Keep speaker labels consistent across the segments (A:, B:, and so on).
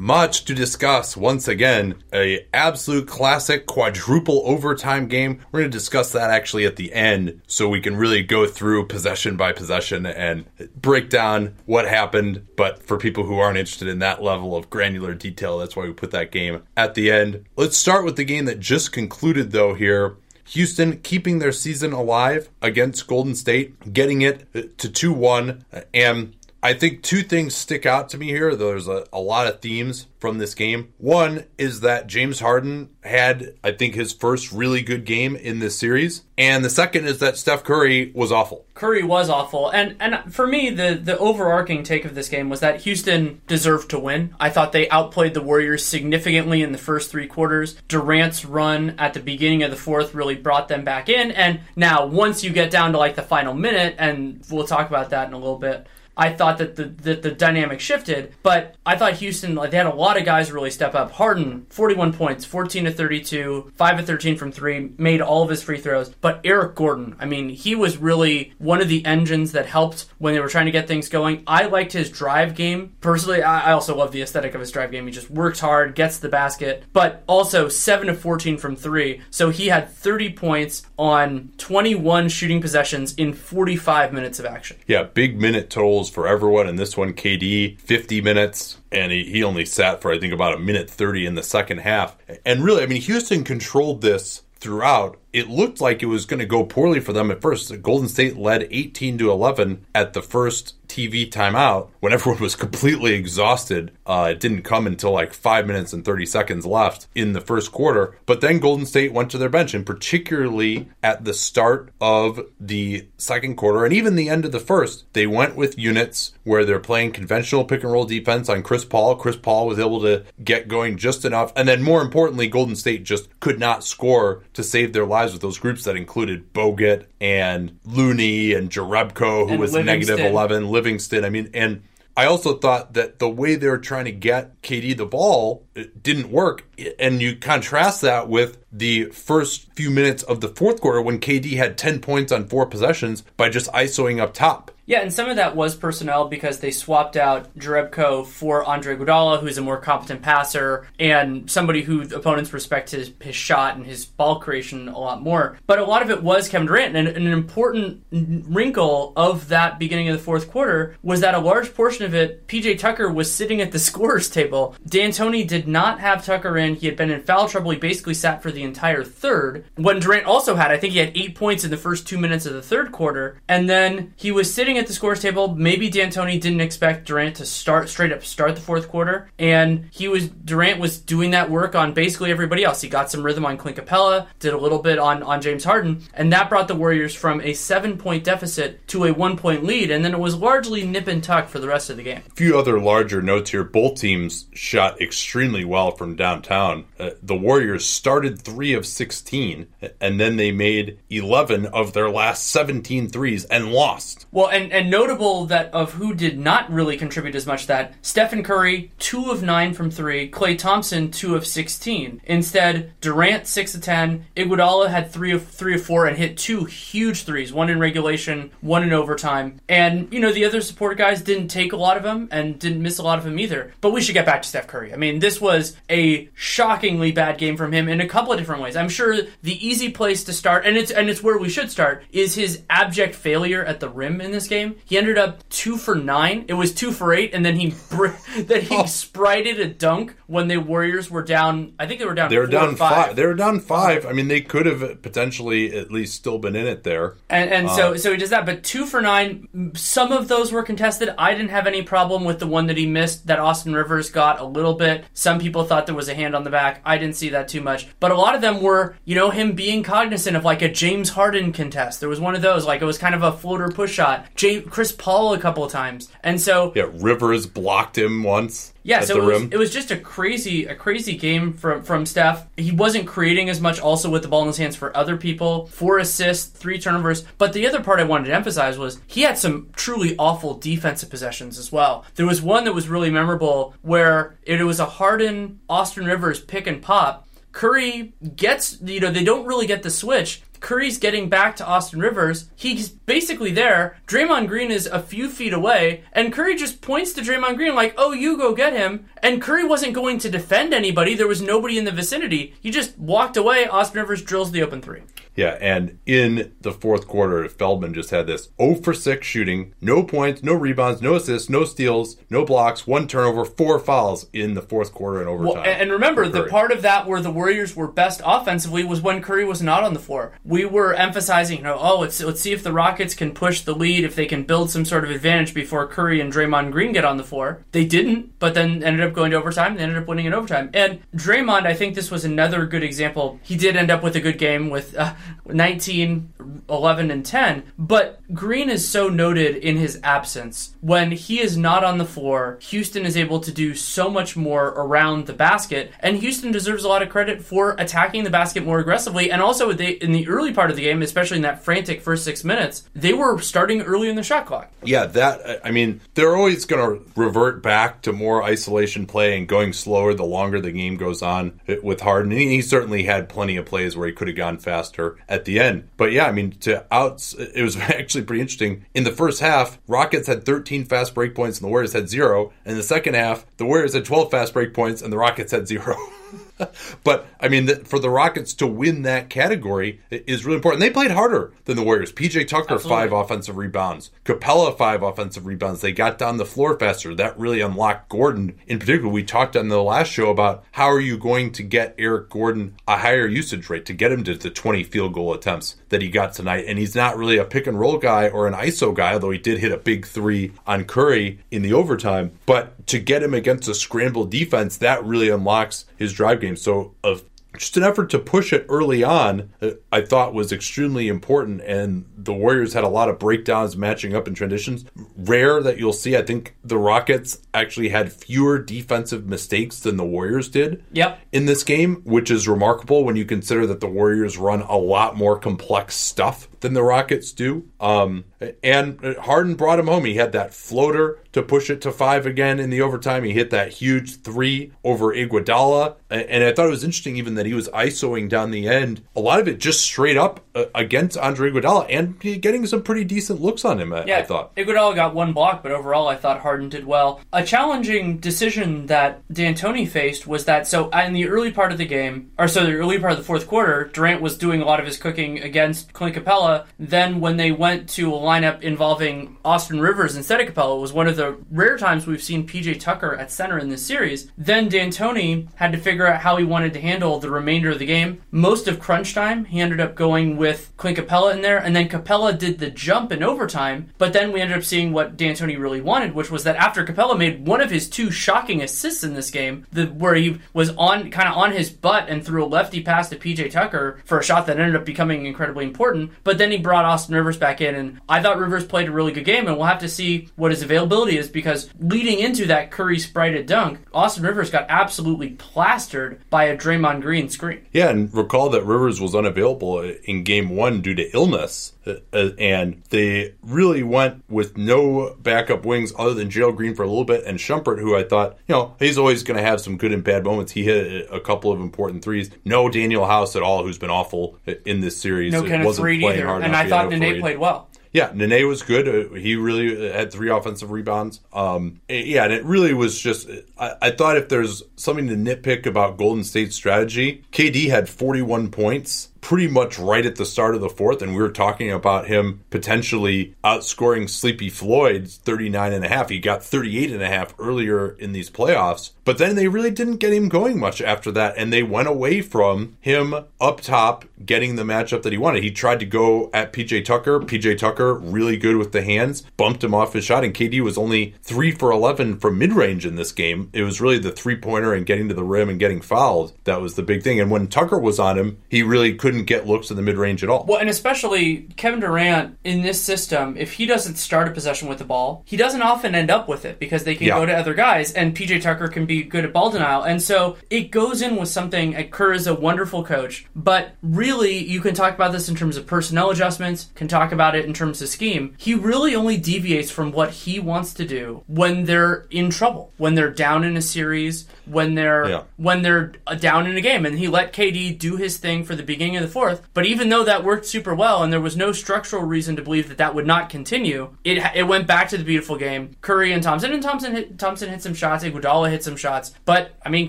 A: Much to discuss once again. A absolute classic quadruple overtime game. We're going to discuss that actually at the end so we can really go through possession by possession and break down what happened. But for people who aren't interested in that level of granular detail, that's why we put that game at the end. Let's start with the game that just concluded though here. Houston keeping their season alive against Golden State, getting it to 2 1. And I think two things stick out to me here. There's a, a, lot of themes from this game. One is that James Harden had, I think, his first really good game in this series. And the second is that Steph Curry was awful.
B: Curry was awful. And and for me, the, the overarching take of this game was that Houston deserved to win. I thought they outplayed the Warriors significantly in the first three quarters. Durant's run at the beginning of the fourth really brought them back in. And now, once you get down to like the final minute, and we'll talk about that in a little bit. I thought that the that the dynamic shifted, but I thought Houston like they had a lot of guys really step up. Harden, 41 points, 14 to 32, 5 of 13 from 3, made all of his free throws. But Eric Gordon, I mean, he was really one of the engines that helped when they were trying to get things going. I liked his drive game. Personally, I also love the aesthetic of his drive game. He just works hard, gets the basket, but also 7 of 14 from 3. So he had 30 points on 21 shooting possessions in 45 minutes of action.
A: Yeah, big minute totals for everyone. And this one, KD, 50 minutes. And he, he only sat for, I think, about a minute 30 in the second half. And really, I mean, Houston controlled this throughout. It looked like it was going to go poorly for them at first. Golden State led 18 to 11 at the first TV timeout when everyone was completely exhausted. Uh, it didn't come until like five minutes and 30 seconds left in the first quarter. But then Golden State went to their bench, and particularly at the start of the second quarter and even the end of the first, they went with units where they're playing conventional pick and roll defense on Chris Paul. Chris Paul was able to get going just enough. And then more importantly, Golden State just could not score to save their lives with those groups that included Bogut and Looney and Jerebko, who
B: And
A: was
B: Livingston.
A: negative 11, Livingston. I mean, and I also thought that the way they were trying to get KD the ball didn't work. And you contrast that with the first few minutes of the fourth quarter when KD had 10 points on four possessions by just ISOing up top.
B: Yeah, and some of that was personnel because they swapped out Jerebko for Andre Iguodala, who's a more competent passer and somebody who opponents respect his, his shot and his ball creation a lot more. But a lot of it was Kevin Durant, and, and an important wrinkle of that beginning of the fourth quarter was that a large portion of it, PJ Tucker was sitting at the scorer's table. D'Antoni did not have Tucker in. He had been in foul trouble. He basically sat for the entire third. When Durant also had, I think he had eight points in the first two minutes of the third quarter, and then he was sitting at the scores table. Maybe D'Antoni didn't expect Durant to start straight up start the fourth quarter, and he was Durant was doing that work on basically everybody else. He got some rhythm on Clint Capela, did a little bit on on James Harden, and that brought the Warriors from a seven point deficit to a one point lead, and then it was largely nip and tuck for the rest of the game.
A: A few other larger notes here. Both teams shot extremely well from downtown. Uh, the Warriors started 3 of 16, and then they made 11 of their last 17 threes and lost.
B: Well, and, and notable that of who did not really contribute as much that Stephen Curry, 2 of 9 from 3, Klay Thompson, 2 of 16. Instead, Durant, 6 of 10, Iguodala had 3 of 3 of 4 and hit two huge threes, one in regulation, one in overtime. And, you know, the other support guys didn't take a lot of them and didn't miss a lot of them either. But we should get back to Steph Curry. I mean, this was a shockingly bad game from him in a couple of different ways. I'm sure the easy place to start, and it's and it's where we should start, is his abject failure at the rim in this game. He ended up two for nine. It was two for eight, and then he br- then he oh. sprited a dunk when the Warriors were down. I think they were down.
A: They were
B: four
A: down
B: five.
A: five. They were down five. I mean, they could have potentially at least still been in it there.
B: And, and so um, so he does that, but two for nine. Some of those were contested. I didn't have any problem with the one that he missed that Austin Rivers got a little bit. Some people thought there was a hand on the back. I didn't see that too much, but a lot of them were, you know, him being cognizant of like a James Harden contest. There was one of those, like it was kind of a floater push shot. James, Chris Paul a couple of times, and so
A: Yeah, Rivers blocked him once.
B: yeah,
A: at
B: so
A: the
B: it was, it was just a crazy, a crazy game from from Steph. He wasn't creating as much, also with the ball in his hands for other people. Four assists, three turnovers. But the other part I wanted to emphasize was he had some truly awful defensive possessions as well. There was one that was really memorable where it was a Harden Austin Rivers pick and pop. Curry gets, you know, they don't really get the switch. Curry's getting back to Austin Rivers. He's basically there. Draymond Green is a few feet away, and Curry just points to Draymond Green like, "Oh, you go get him." And Curry wasn't going to defend anybody. There was nobody in the vicinity. He just walked away. Austin Rivers drills the open three.
A: Yeah, and in the fourth quarter, Feldman just had this 0 for 6 shooting, no points, no rebounds, no assists, no steals, no blocks, one turnover, four fouls in the fourth quarter and overtime.
B: Well, and and remember, the part of that where the Warriors were best offensively was when Curry was not on the floor. We were emphasizing, you know, oh, let's let's see if the Rockets can push the lead, if they can build some sort of advantage before Curry and Draymond Green get on the floor. They didn't, but then ended up going to overtime. They ended up winning in overtime. And Draymond, I think this was another good example. He did end up with a good game with uh, 19, 11, and 10. But Green is so noted in his absence. When he is not on the floor, Houston is able to do so much more around the basket, and Houston deserves a lot of credit for attacking the basket more aggressively. And also, they, in the early part of the game, especially in that frantic first six minutes, they were starting early in the shot clock.
A: Yeah, that I mean, they're always going to revert back to more isolation play and going slower the longer the game goes on with Harden. He certainly had plenty of plays where he could have gone faster at the end. But yeah, I mean, to outs, it was actually pretty interesting. In the first half, Rockets had 13 fast break points and the Warriors had zero. In the second half, the Warriors had 12 fast break points and the Rockets had zero. but I mean, the, for the Rockets to win that category is really important. They played harder than the Warriors. PJ Tucker
B: Absolutely.
A: five offensive rebounds, Capela five offensive rebounds. They got down the floor faster. That really unlocked Gordon. In particular, we talked on the last show about how are you going to get Eric Gordon a higher usage rate to get him to the 20 field goal attempts that he got tonight. And he's not really a pick and roll guy or an ISO guy, although he did hit a big three on Curry in the overtime. But to get him against a scramble defense, that really unlocks his drive game. So, of just an effort to push it early on, uh, I thought was extremely important. And the Warriors had a lot of breakdowns matching up in transitions. Rare that you'll see. I think the Rockets actually had fewer defensive mistakes than the Warriors did
B: Yep.
A: in this game, which is remarkable when you consider that the Warriors run a lot more complex stuff than the Rockets do. Um, and Harden brought him home. He had that floater to push it to five again in the overtime. He hit that huge three over Iguodala, and I thought it was interesting even that he was isoing down the end. A lot of it just straight up uh, against Andre Iguodala, and he getting some pretty decent looks on him. I,
B: Yeah,
A: I thought.
B: Iguodala got one block, but overall, I thought Harden did well. A challenging decision that D'Antoni faced was that so in the early part of the game, or so the early part of the fourth quarter, Durant was doing a lot of his cooking against Clint Capela. Then when they went to a lineup involving Austin Rivers instead of Capela, it was one of the rare times we've seen PJ Tucker at center in this series. Then D'Antoni had to figure out how he wanted to handle the remainder of the game. Most of crunch time, he ended up going with Clint Capela in there, and then Capela did the jump in overtime. But then we ended up seeing what D'Antoni really wanted, which was that after Capela made one of his two shocking assists in this game, the, where he was on kind of on his butt and threw a lefty pass to PJ Tucker for a shot that ended up becoming incredibly important. But then he brought Austin Rivers back in, and I thought Rivers played a really good game, and we'll have to see what his availability is because leading into that Curry sprited dunk, Austin Rivers got absolutely plastered by a Draymond Green screen.
A: Yeah, and recall that Rivers was unavailable in game one due to illness. Uh, uh, and they really went with no backup wings other than Gerald Green for a little bit, and Shumpert, who I thought, you know, he's always going to have some good and bad moments. He hit a couple of important threes. No Danuel House at all, who's been awful in this series.
B: No Kenneth
A: wasn't
B: Reed
A: playing
B: either,
A: hard
B: and. I thought Nene played well.
A: Yeah, Nene was good. Uh, he really had three offensive rebounds. Um, eh, yeah, and it really was just. I, I thought if there's something to nitpick about Golden State's strategy, KD had 41 points, pretty much right at the start of the fourth, and we were talking about him potentially outscoring Sleepy Floyd's 39 and a half. He got 38 and a half earlier in these playoffs, but then they really didn't get him going much after that, and they went away from him up top getting the matchup that he wanted. He tried to go at PJ Tucker. PJ Tucker, really good with the hands, bumped him off his shot, and KD was only 3 for 11 from mid range in this game. It was really the three pointer and getting to the rim and getting fouled that was the big thing. And when Tucker was on him, he really couldn't get looks in the mid range at all.
B: Well, and especially Kevin Durant in this system, if he doesn't start a possession with the ball, he doesn't often end up with it because they can
A: Yeah.
B: go to other guys, and PJ Tucker can be good at ball denial. And so it goes in with something. and Kerr is a wonderful coach, but really, you can talk about this in terms of personnel adjustments, can talk about it in terms of scheme. He really only deviates from what he wants to do when they're in trouble, when they're down in a series, when they're
A: Yeah.
B: when they're down in a game. And he let KD do his thing for the beginning the fourth. But even though that worked super well, and there was no structural reason to believe that that would not continue, it it went back to the beautiful game. Curry and Thompson and Thompson hit, Thompson hit some shots. Iguodala hit some shots. But I mean,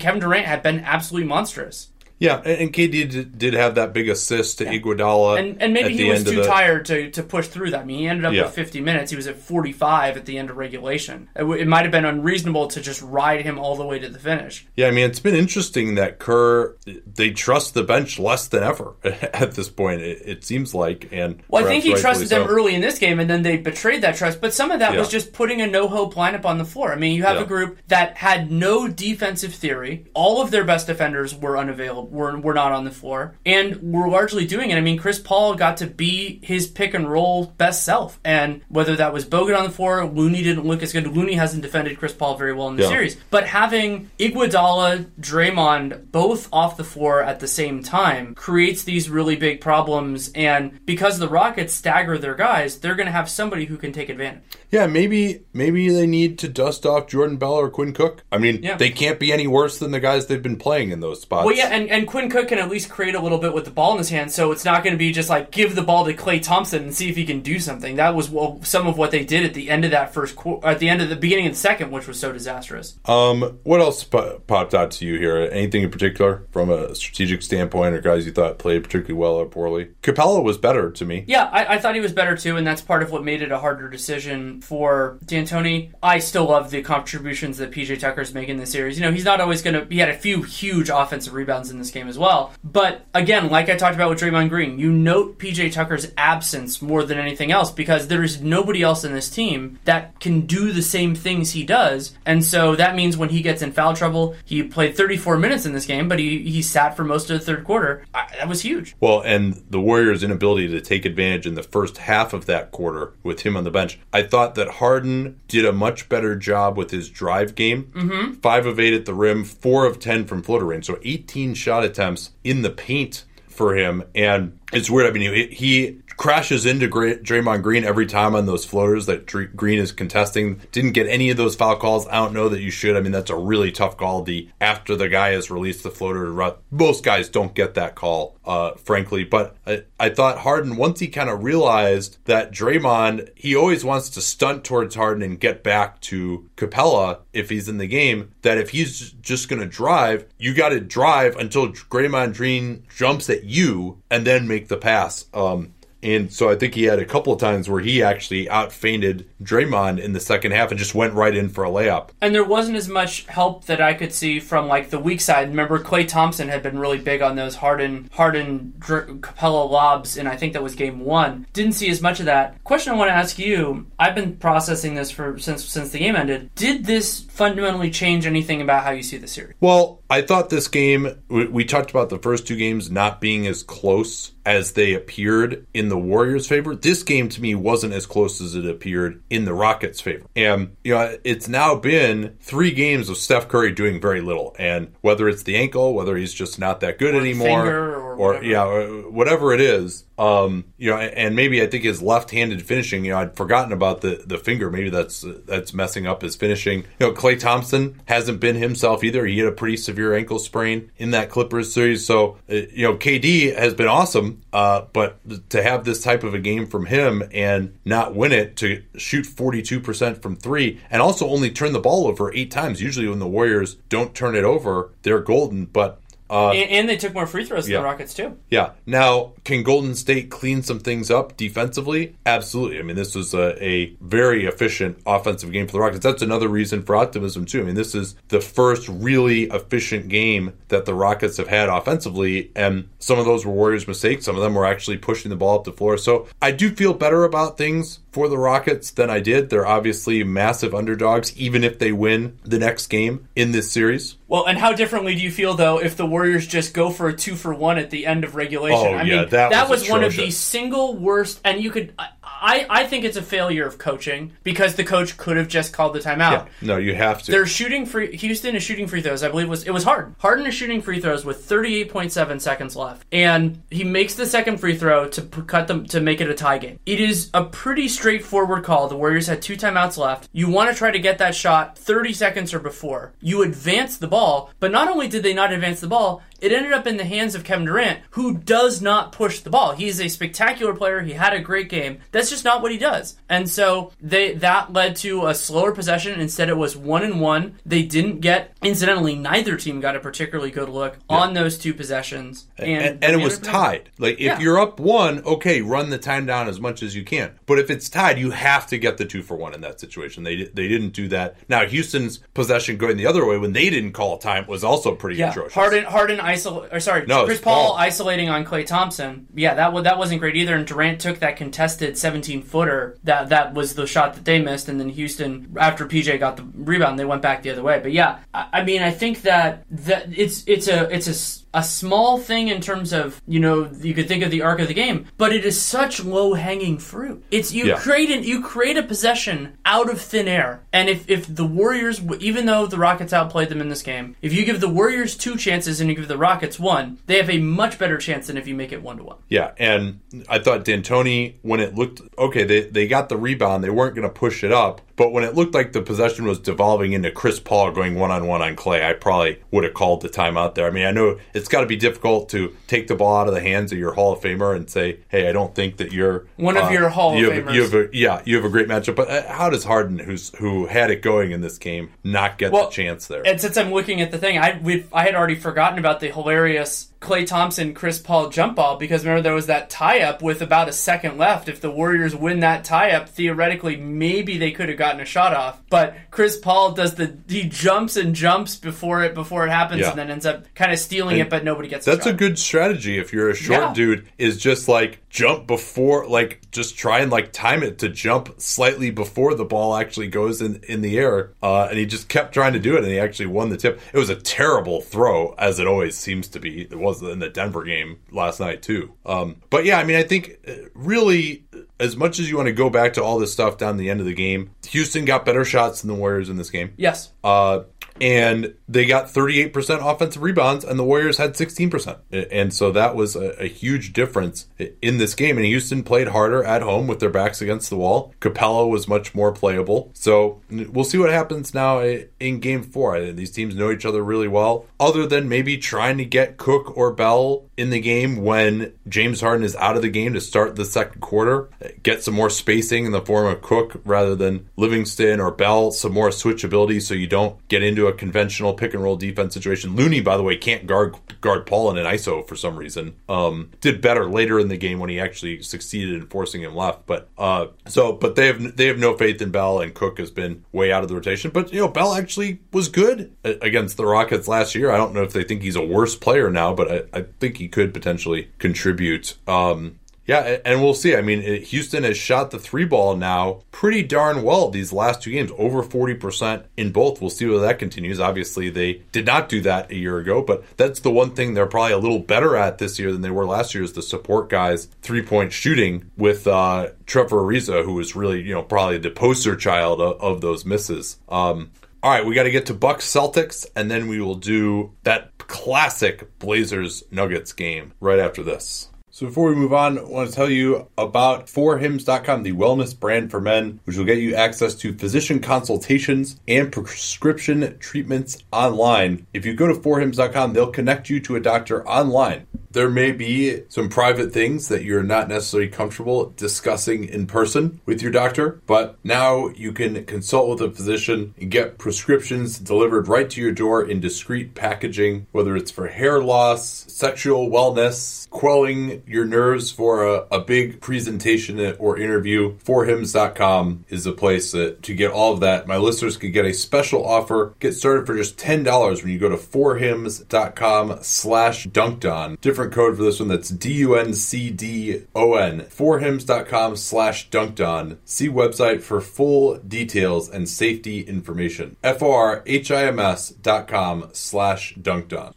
B: Kevin Durant had been absolutely monstrous.
A: Yeah, and, KD did, did have that big assist to Iguodala.
B: And and maybe he was too
A: the-
B: tired to, to push through that. I mean, he ended up
A: Yeah.
B: with 50 minutes. He was at 45 at the end of regulation. It, w- it might have been unreasonable to just ride him all the way to the finish.
A: Yeah, I mean, it's been interesting that Kerr, they trust the bench less than ever at this point, it, it seems like. And
B: Well, I think he trusted
A: rightfully
B: them early in this game, and then they betrayed that trust. But some of that was just putting a no hope lineup on the floor. I mean, you have
A: Yeah.
B: a group that had no defensive theory. All of their best defenders were unavailable, were, were not on the floor, and were largely doing it. I mean, Chris Paul got to be his pick and roll best self, and whether that was Bogut on the floor, Looney didn't look as good. Looney hasn't defended Chris Paul very well in the
A: Yeah.
B: series, but having Iguodala, Draymond both off the floor at the same time creates these really big problems. And because the Rockets stagger their guys, they're going to have somebody who can take advantage.
A: Yeah, maybe maybe they need to dust off Jordan Bell or Quinn Cook. I mean,
B: Yeah.
A: they can't be any worse than the guys they've been playing in those spots.
B: Well, yeah, and, and Quinn Cook can at least create a little bit with the ball in his hand, so it's not going to be just like give the ball to Klay Thompson and see if he can do something. That was well, some of what they did at the end of that first quarter, at the end of the beginning of the second, which was so disastrous.
A: Um, what else po- popped out to you here? Anything in particular from a strategic standpoint, or guys you thought played particularly well or poorly? Capela was better to me.
B: Yeah, I, I thought he was better too, and that's part of what made it a harder decision for D'Antoni. I still love the contributions that PJ Tucker's making this series. You know, he's not always going to. He had a few huge offensive rebounds in this game as well. But again, like I talked about with Draymond Green, you note PJ Tucker's absence more than anything else because there is nobody else in this team that can do the same things he does, and so that means when he gets in foul trouble, he played 34 minutes in this game, but he he sat for most of the third quarter. I, that was huge.
A: Well, and the Warriors' inability to take advantage in the first half of that quarter with him on the bench. I thought that Harden did a much better job with his drive game. Mm-hmm. Five of eight at the rim, four of ten from floater range, so 18 shot attempts in the paint for him. And it's weird. I mean, he, he crashes into Gra- Draymond Green every time on those floaters that Dr- Green is contesting. Didn't get any of those foul calls. I don't know that you should. I mean, that's a really tough call. The after the guy has released the floater, most guys don't get that call, uh, frankly. But I, I thought Harden once he kind of realized that Draymond, he always wants to stunt towards Harden and get back to Capela if he's in the game. That if he's just going to drive, you got to drive until Draymond Green jumps at you and then make the pass. Um, and so I think he had a couple of times where he actually out feinted Draymond in the second half and just went right in for a layup.
B: And there wasn't as much help that I could see from like the weak side. Remember, Klay Thompson had been really big on those Harden, Harden, Dr- Capela lobs, and I think that was game one. Didn't see as much of that. Question I want to ask you: I've been processing this for since since the game ended. Did this fundamentally change anything about how you see the series?
A: Well, I thought this game, we, talked about the first two games not being as close as they appeared in the Warriors' favor. This game to me wasn't as close as it appeared in the Rockets' favor. And, you know, it's now been three games of Steph Curry doing very little. And whether it's the ankle, whether he's just not that good
B: Or
A: anymore,
B: or whatever.
A: yeah, whatever it is, um, you know, and maybe I think his left-handed finishing, you know, I'd forgotten about the the finger. Maybe that's that's messing up his finishing. You know, Klay Thompson hasn't been himself either. He had a pretty severe ankle sprain in that Clippers series. So, uh, you know, KD has been awesome, uh, but to have this type of a game from him and not win it, to shoot 42% from three, and also only turn the ball over eight times. Usually, when the Warriors don't turn it over, they're golden. But Uh,
B: and, and they took more free throws
A: yeah.
B: than the Rockets too.
A: Yeah. Now, can Golden State clean some things up defensively? Absolutely. I mean, this was a, a, very efficient offensive game for the Rockets. That's another reason for optimism, too. I mean, this is the first really efficient game that the Rockets have had offensively, and some of those were Warriors' mistakes. Some of them were actually pushing the ball up the floor. So I do feel better about things for the Rockets than I did. They're obviously massive underdogs, even if they win the next game in this series.
B: Well, and how differently do you feel though if the Warriors just go for a two for one at the end of regulation?
A: Oh,
B: I
A: yeah,
B: mean,
A: that was
B: was, one of the single worst. And you could, I, I think it's a failure of coaching because the coach could have just called the timeout.
A: No, you have to.
B: They're shooting free. Houston is shooting free throws. I believe it was it was hard. Harden is shooting free throws with 38.7 seconds left, and he makes the second free throw to cut them to make it a tie game. It is a pretty straightforward call. The Warriors had two timeouts left. You want to try to get that shot 30 seconds or before. You advance the ball, but not only did they not advance the ball, it ended up in the hands of Kevin Durant, who does not push the ball. He's a spectacular player. He had a great game. That's just not what he does. And so they that led to a slower possession. Instead, it was one and one. They didn't get. Incidentally, neither team got a particularly good look on those two possessions. And,
A: and, and it was tied. Like if
B: Yeah.
A: you're up one, okay, run the time down as much as you can. But if it's tied, you have to get the two for one in that situation. They they didn't do that. Now Houston's possession going the other way when they didn't call time was also pretty
B: Yeah,
A: atrocious.
B: Harden, Harden or sorry,
A: No,
B: Chris Paul,
A: Paul.
B: isolating on Klay Thompson. Yeah, that wa- that wasn't great either. And Durant took that contested 17 footer. That that was the shot that they missed. And then Houston, after PJ got the rebound, they went back the other way. But yeah, I, I mean, I think that that it's it's a it's a a small thing in terms of you know you could think of the arc of the game, but it is such low hanging fruit. It's you
A: Yeah.
B: create an, you create a possession out of thin air, and if if the Warriors, even though the Rockets outplayed them in this game, if you give the Warriors two chances and you give the Rockets one, they have a much better chance than if you make it one to one.
A: Yeah, and I thought D'Antoni when it looked okay, they they got the rebound. They weren't going to push it up, but when it looked like the possession was devolving into Chris Paul going one on one on Klay, I probably would have called the timeout there. I mean, I know it's got to be difficult to take the ball out of the hands of your Hall of Famer and say, "Hey, I don't think that you're
B: One of your Hall of
A: you have,
B: Famers.
A: You have a, yeah, you have a great matchup." But uh, how does Harden, who's who had it going in this game, not get
B: Well,
A: the chance there?
B: And since I'm looking at the thing, I we I had already forgotten about the hilarious Klay Thompson Chris Paul jump ball because remember there was that tie up with about a second left. If the Warriors win that tie up, theoretically maybe they could have gotten a shot off. But Chris Paul does the he jumps and jumps before it before it happens
A: Yeah.
B: and then ends up kind of stealing it, but nobody gets. It.
A: That's
B: a,
A: a good strategy if you're a short
B: Yeah.
A: dude. Is just like jump before, like just try and like time it to jump slightly before the ball actually goes in in the air. Uh, and he just kept trying to do it, and he actually won the tip. It was a terrible throw, as it always seems to be. It was in the Denver game last night too. Um, but yeah, I mean, I think uh, really. As much as you want to go back to all this stuff down the end of the game, Houston got better shots than the Warriors in this game.
B: Yes.
A: Uh, and they got 38% offensive rebounds, and the Warriors had 16%. And so that was a, a huge difference in this game. And Houston played harder at home with their backs against the wall. Capela was much more playable. So we'll see what happens now in game four. These teams know each other really well, other than maybe trying to get Cook or Bell in the game when James Harden is out of the game to start the second quarter. Eh, get some more spacing in the form of Cook rather than Livingston or Bell, some more switchability so you don't get into a conventional pick and roll defense situation. Looney, by the way, can't guard guard Paul in an ISO for some reason. Um, did better later in the game when he actually succeeded in forcing him left. But uh, so, but they have they have no faith in Bell, and Cook has been way out of the rotation. But you know, Bell actually was good against the Rockets last year. I don't know if they think he's a worse player now, but I, I think he could potentially contribute. Um, yeah, and we'll see. I mean, Houston has shot the three ball now pretty darn well these last two games, over 40% in both. We'll see whether that continues. Obviously, they did not do that a year ago, but that's the one thing they're probably a little better at this year than they were last year is the support guys three point shooting with uh, Trevor Ariza, who is really, you know, probably the poster child of, of those misses. Um, all right, we got to get to Bucks Celtics, and then we will do that classic Blazers Nuggets game right after this. So before we move on, I want to tell you about forhims.com, the wellness brand for men, which will get you access to physician consultations and prescription treatments online. If you go to forhims.com, they'll connect you to a doctor online. there may be some private things that you're not necessarily comfortable discussing in person with your doctor, but now you can consult with a physician and get prescriptions delivered right to your door in discreet packaging, whether it's for hair loss, sexual wellness, quelling your nerves for a, a big presentation or interview. Forhims.com is the place that, to get all of that. My listeners could get a special offer. Get started for just $10 when you go to forhims.com slash dunked on. Different code for this one. That's D-U-N-C-D-O-N. Forhims.com slash dunked on. See website for full details and safety information. F-O-R-H-I-M-S dot com slash.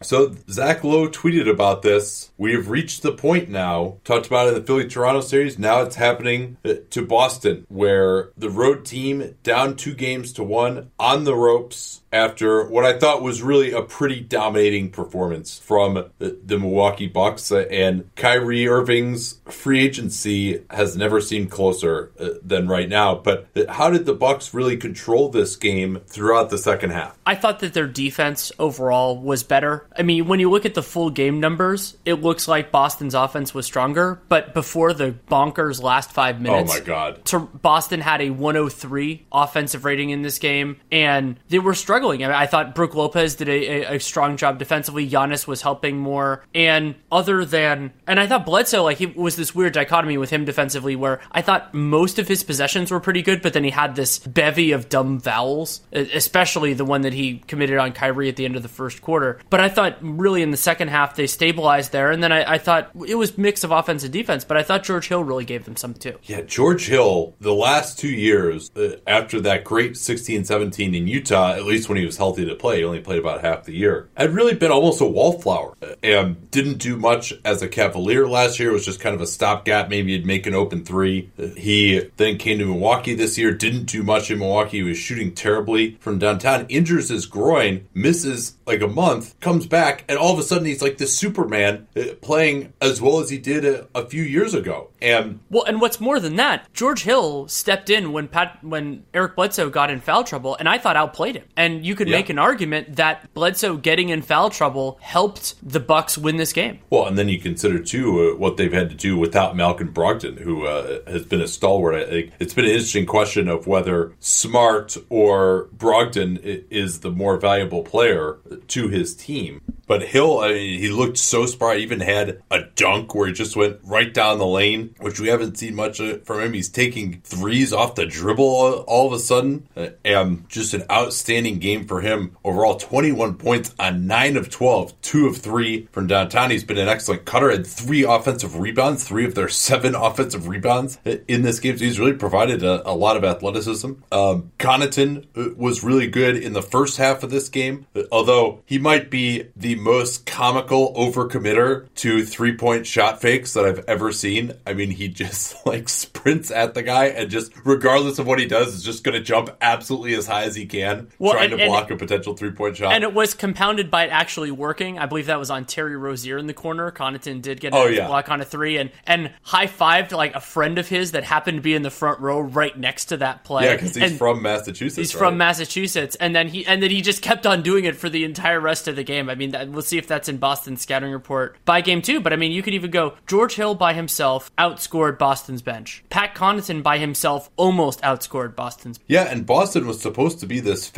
A: So Zach Lowe tweeted about this. We have reached the point now, talked about it in the Philly Toronto series. Now it's happening uh, to Boston, where the road team down two games to one on the ropes after what I thought was really a pretty dominating performance from the, the, Milwaukee Bucks. And Kyrie Irving's free agency has never seemed closer uh, than right now. But how did the Bucks really control this game throughout the second half?
B: I thought that their defense overall was better. I mean, when you look at the full game numbers, it looks like Boston's offense was stronger. But before the bonkers last five minutes,
A: oh my god,
B: Boston had a 103 offensive rating in this game, and they were struggling struggling. I, mean, I thought Brook Lopez did a, a, a, strong job defensively. Giannis was helping more. And other than, and I thought Bledsoe, like, he was this weird dichotomy with him defensively where I thought most of his possessions were pretty good, but then he had this bevy of dumb fouls, especially the one that he committed on Kyrie at the end of the first quarter. But I thought really in the second half they stabilized there. And then I, I thought it was mix of offense and defense, but I thought George Hill really gave them some too.
A: Yeah, George Hill, the last two years uh, after that great 16 17 in Utah, at least when when he was healthy to play. He only played about half the year. Had really been almost a wallflower and didn't do much as a Cavalier last year. It was just kind of a stopgap. Maybe he'd make an open three. He then came to Milwaukee this year. Didn't do much in Milwaukee. He was shooting terribly from downtown. Injures his groin. Misses like a month. Comes back and all of a sudden he's like the Superman uh, playing as well as he did a, a few years ago. And
B: well, and what's more than that, George Hill stepped in when Pat when Eric Bledsoe got in foul trouble, and I thought outplayed him. And you could yeah. make an argument that Bledsoe getting in foul trouble helped the Bucks win this game.
A: Well, and then you consider too uh, what they've had to do without Malcolm Brogdon, who uh, has been a stalwart. It's been an interesting question of whether Smart or Brogdon is the more valuable player to his team. But Hill, I mean, he looked so smart. He even had a dunk where he just went right down the lane, which we haven't seen much from him. He's taking threes off the dribble all of a sudden, uh, and just an outstanding game for him. Overall, 21 points on 9 of 12, 2 of 3 from downtown. He's been an excellent cutter, had three offensive rebounds, three of their seven offensive rebounds in this game. So he's really provided a, a lot of athleticism. Um, Connaughton uh, was really good in the first half of this game, although he might be the most comical overcommitter to three point shot fakes that I've ever seen. I mean, he just like sprints at the guy and just, regardless of what he does, is just going to jump absolutely as high as he can, well, trying and, to block a potential three point shot.
B: And it was compounded by it actually working. I believe that was on Terry Rozier in the corner. Connaughton did get a oh, yeah. block on a three and, and high fived like a friend of his that happened to be in the front row right next to that play.
A: Yeah, because he's and from Massachusetts.
B: He's
A: right?
B: from Massachusetts, and then he and then he just kept on doing it for the entire rest of the game. I mean, that, we'll see if that's in Boston's scattering report by game two. But I mean, you could even go George Hill by himself outscored Boston's bench. Pat Connaughton by himself almost outscored Boston's.
A: Yeah, and Boston was supposed to be this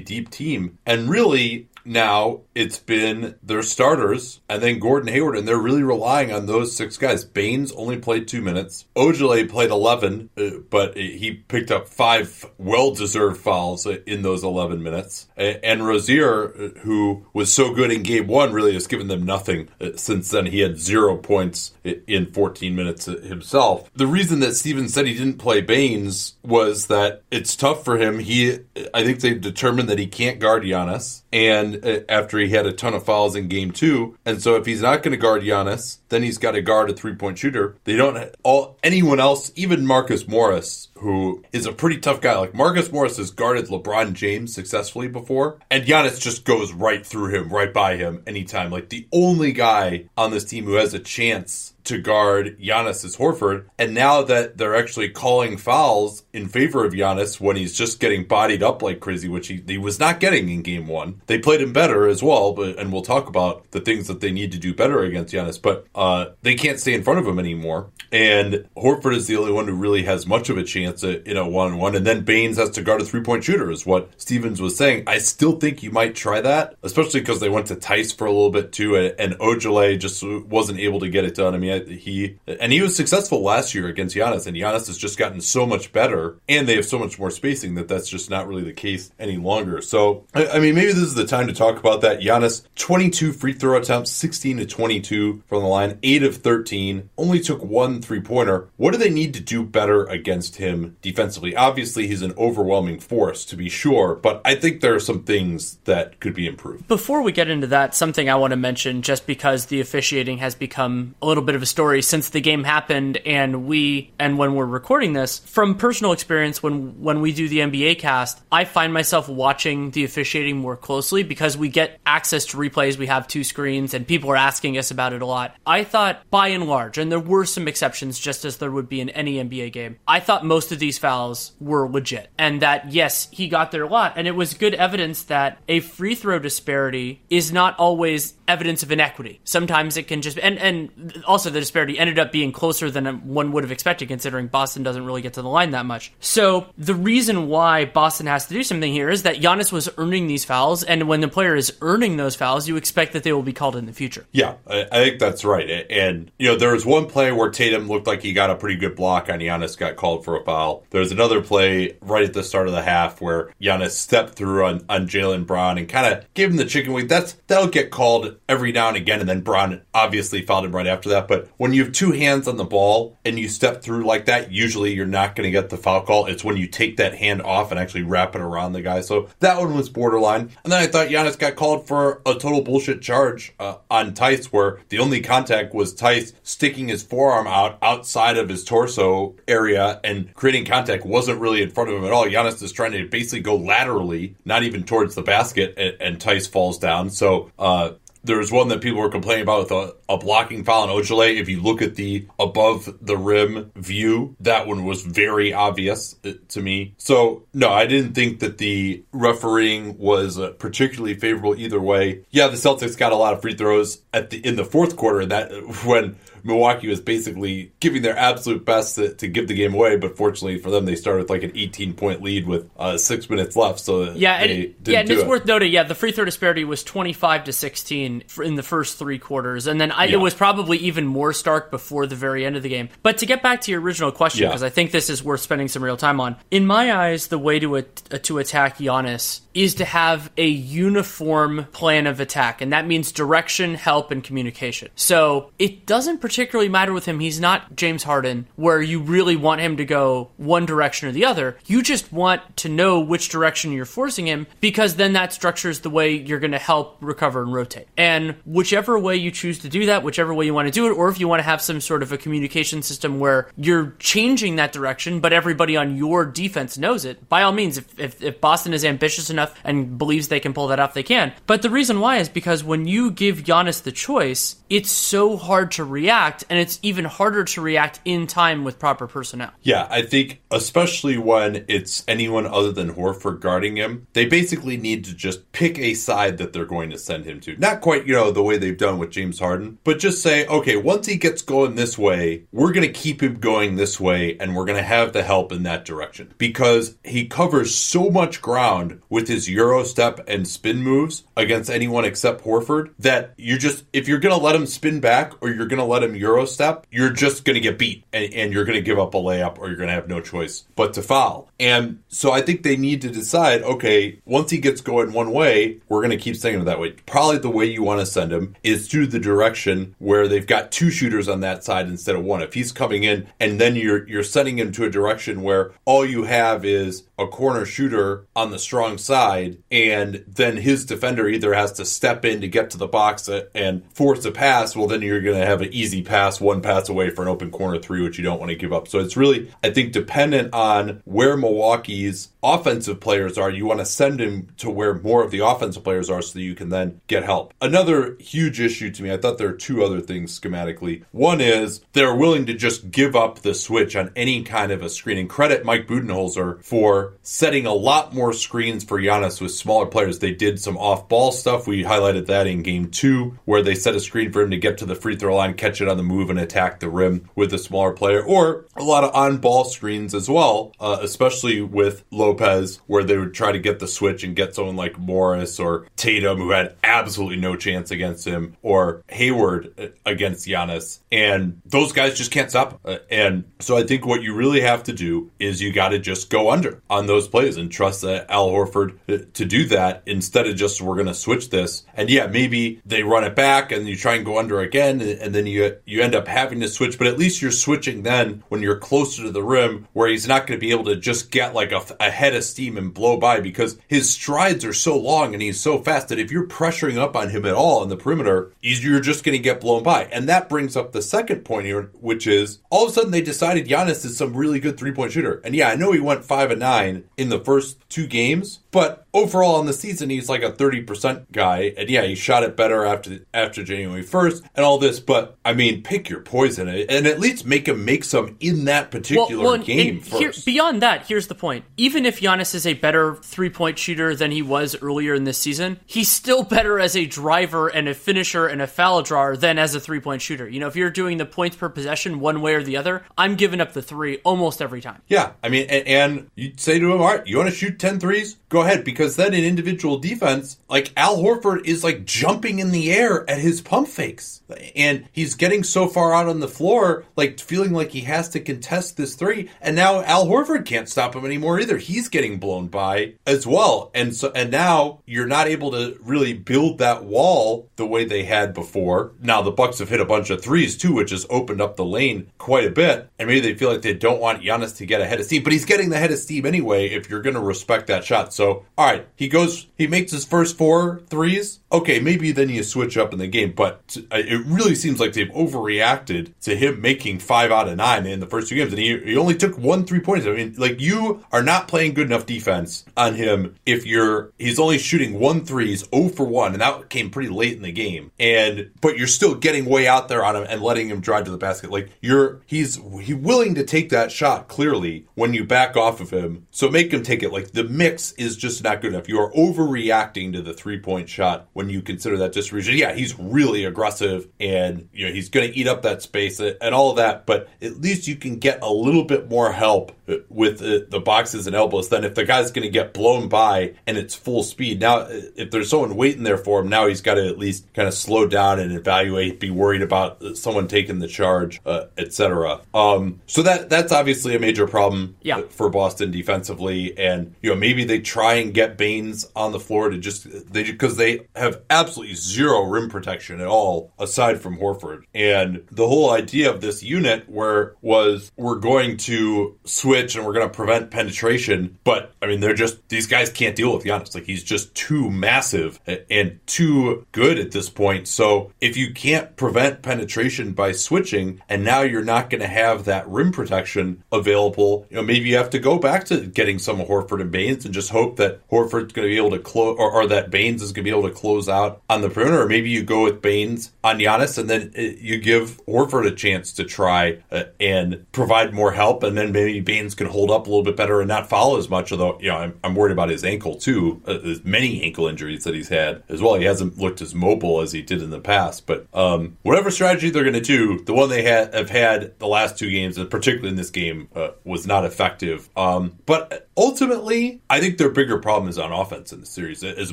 A: deep team, and really now it's been their starters and then Gordon Hayward, and they're really relying on those six guys. Baynes only played two minutes. Ojeleye played 11, uh, but he picked up five well deserved fouls in those 11 minutes. And Rozier, uh, who was so good in game one, really has given them nothing uh, since then. He had zero points in 14 minutes himself. The reason that Steven said he didn't play Baynes was that it's tough for him. He, I think they've determined that he can't guard Giannis and uh, after he had a ton of fouls in game two. And so if he's not going to guard Giannis, then he's got to guard a three point shooter. They don't all anyone else, even Marcus Morris, who is a pretty tough guy. Like Marcus Morris has guarded LeBron James successfully before, and Giannis just goes right through him, right by him anytime. Like the only guy on this team who has a chance to guard Giannis is Horford. And now that they're actually calling fouls in favor of Giannis when he's just getting bodied up like crazy, which he, he was not getting in game one, they played him better as well. But and we'll talk about the things that they need to do better against Giannis. But uh, they can't stay in front of him anymore. And Horford is the only one who really has much of a chance in a one on one. And then Baynes has to guard a three point shooter, is what Stevens was saying. I still think you might try that, especially because they went to Theis for a little bit too, and Ojeleye just wasn't able to get it done. I mean, he and he was successful last year against Giannis, and Giannis has just gotten so much better, and they have so much more spacing that that's just not really the case any longer. So, I mean, maybe this is the time to talk about that. Giannis, 22 free throw attempts, 16 to 22 from the line, 8 of 13, only took one three pointer. What do they need to do better against him defensively? Obviously, he's an overwhelming force to be sure, but I think there are some things that could be improved.
B: Before we get into that, something I want to mention just because the officiating has become a little bit of a story since the game happened and we and when we're recording this, from personal experience when when we do the NBA cast, I find myself watching the officiating more closely because we get access to replays, we have two screens and people are asking us about it a lot. I thought by and large, and there were some exceptions just as there would be in any NBA game. I thought most of these fouls were legit and that yes, he got there a lot and it was good evidence that a free throw disparity is not always evidence of inequity. Sometimes it can just and and also the disparity ended up being closer than one would have expected considering Boston doesn't really get to the line that much. So the reason why Boston has to do something here is that Giannis was earning these fouls and when the player is earning those fouls, you expect that they will be called in the future.
A: Yeah, I, think that's right. And you know, there was one play where Tatum looked like he got a pretty good block on Giannis got called for a foul. There was another play right at the start of the half where Giannis stepped through on, on Jaylen Brown and kind of gave him the chicken wing. That's that'll get called every now and again, and then Brown obviously fouled him right after that. But when you have two hands on the ball and you step through like that, usually you're not going to get the foul call. It's when you take that hand off and actually wrap it around the guy. So that one was borderline. And then I thought Giannis got called for a total bullshit charge uh, on Theis, where the only contact was Theis sticking his forearm out outside of his torso area and creating contact wasn't really in front of him at all. Giannis is trying to basically go laterally, not even towards the basket, and, and Theis falls down. So uh, one that people were complaining about with a, a blocking foul on Ojeleye. If you look at the above the rim view, that one was very obvious uh, to me. So, no, I didn't think that the refereeing was uh, particularly favorable either way. Yeah, the Celtics got a lot of free throws at the in the fourth quarter. That when Milwaukee was basically giving their absolute best to, to, give the game away, but fortunately for them, they started with like an 18 point lead with uh, six minutes left. So
B: yeah, and, yeah, and it's it. worth noting. Yeah, the free throw disparity was 25 to 16 in the first three quarters, and then I, yeah. it was probably even more stark before the very end of the game. But to get back to your original question, because yeah. I think this is worth spending some real time on. In my eyes, the way to a to attack Giannis is to have a uniform plan of attack, and that means direction, help, and communication. So it doesn't particularly matter with him. He's not James Harden, where you really want him to go one direction or the other. You just want to know which direction you're forcing him because then that structures the way you're going to help recover and rotate. And whichever way you choose to do that, whichever way you want to do it, or if you want to have some sort of a communication system where you're changing that direction, but everybody on your defense knows it, by all means, if, if, if Boston is ambitious enough and believes they can pull that off, they can. But the reason why is because when you give Giannis the choice, it's so hard to react, and it's even harder to react in time with proper personnel.
A: Yeah, I think especially when it's anyone other than Horford guarding him, they basically need to just pick a side that they're going to send him to. Not quite, you know, the way they've done with James Harden, but just say, okay, once he gets going this way, we're going to keep him going this way, and we're going to have the help in that direction because he covers so much ground with his Euro step and spin moves against anyone except Horford that you just, if you're going to let him spin back or you're going to let him Euro step, you're just going to get beat and, and you're going to give up a layup or you're going to have no choice but to foul. And so I think they need to decide okay, once he gets going one way, we're going to keep sending him that way. Probably the way you want to send him is through the direction where they've got two shooters on that side instead of one. If he's coming in and then you're you're sending him to a direction where all you have is a corner shooter on the strong side and then his defender either has to step in to get to the box uh, and force a pass, well then you're going to have an easy pass, one pass away for an open corner three, which you don't want to give up. So it's really, I think, dependent on where Milwaukee's offensive players are. You want to send him to where more of the offensive players are so that you can then get help. Another huge issue to me, I thought there are two other things schematically. One is they're willing to just give up the switch on any kind of a screen. And credit Mike Budenholzer for setting a lot more screens for Giannis with smaller players. They did some off ball stuff. We highlighted that in game two, where they set a screen for him to get to the free throw line, catch it on the move, and attack the rim with a smaller player, or a lot of on ball screens as well, uh, especially with Lopez, where they would try to get the switch and get someone like Morris or Tatum, who had absolutely no chance against him, or Hayward uh, against Giannis. And those guys just can't stop him. Uh, and so I think what you really have to do is you got to just go under on those plays and trust Al Horford uh, to do that instead of just we're going to switch this. And yeah, maybe they run it back and you try and go under again, and then you you end up having to switch. But at least you're switching then when you're closer to the rim, where he's not going to be able to just get like a, a head of steam and blow by because his strides are so long and he's so fast that if you're pressuring up on him at all in the perimeter, you're just going to get blown by. And that brings up the second point here, which is all of a sudden they decided Giannis is some really good three point shooter. And yeah, I know he went five and nine in the first two games, but overall in the season he's like a 30% guy. And yeah he shot it better after after january 1st and all this. But i mean pick your poison. And at least make him make some in that particular well, well, game first. Here,
B: beyond that here's the point. Even if Giannis is a better three-point shooter than he was earlier in this season he's still better as a driver and a finisher and a foul drawer than as a three-point shooter. You know if you're doing the points per possession one way or the other i'm giving up the three almost every time.
A: Yeah i mean and, and you say to him all right you want to shoot 10 threes? Go ahead because then in individual defense, like Al Horford is like jumping in the air at his pump fakes. And he's getting so far out on the floor, like feeling like he has to contest this three. And now Al Horford can't stop him anymore either. He's getting blown by as well. And so, and now you're not able to really build that wall the way they had before. Now the Bucks have hit a bunch of threes too, which has opened up the lane quite a bit. And maybe they feel like they don't want Giannis to get ahead of steam, but he's getting the head of steam anyway if you're going to respect that shot. So, all right he goes, he makes his first four threes. Okay, maybe then you switch up in the game, but uh, it really seems like they've overreacted to him making five out of nine in the first two games, and he, he only took one three points. I mean, like you are not playing good enough defense on him if you're he's only shooting one threes, 0 for one, and that came pretty late in the game. And but you're still getting way out there on him and letting him drive to the basket. Like you're he's he willing to take that shot clearly when you back off of him. So make him take it. Like the mix is just not good enough. You are overreacting to the three point shot when you consider that distribution. Yeah, he's really aggressive and you know he's going to eat up that space and all of that. But at least you can get a little bit more help with the, boxes and elbows than if the guy's going to get blown by and it's full speed. Now, if there's someone waiting there for him, now he's got to at least kind of slow down and evaluate, be worried about someone taking the charge, uh, etc. Um, so that that's obviously a major problem
B: yeah.
A: for Boston defensively, and you know maybe they try and get Baynes on the floor to just they because they have absolutely zero rim protection at all aside from Horford, and the whole idea of this unit where was we're going to switch switch and we're going to prevent penetration. But I mean, they're just these guys can't deal with Giannis. Like he's just too massive and too good at this point. So if you can't prevent penetration by switching, and now you're not going to have that rim protection available, you know, maybe you have to go back to getting some Horford and Baynes and just hope that Horford's going to be able to close, or, or, that Baynes is going to be able to close out on the perimeter. Or maybe you go with Baynes on Giannis, and then uh, you give Horford a chance to try uh, and provide more help, and then maybe Baynes can hold up a little bit better and not follow as much. Although, you know, I'm, I'm worried about his ankle too. Uh, many ankle injuries that he's had as well. He hasn't looked as mobile as he did in the past. But um, whatever strategy they're going to do, the one they ha- have had the last two games, and particularly in this game, uh, was not effective. Um, but ultimately, I think their bigger problem is on offense in the series. As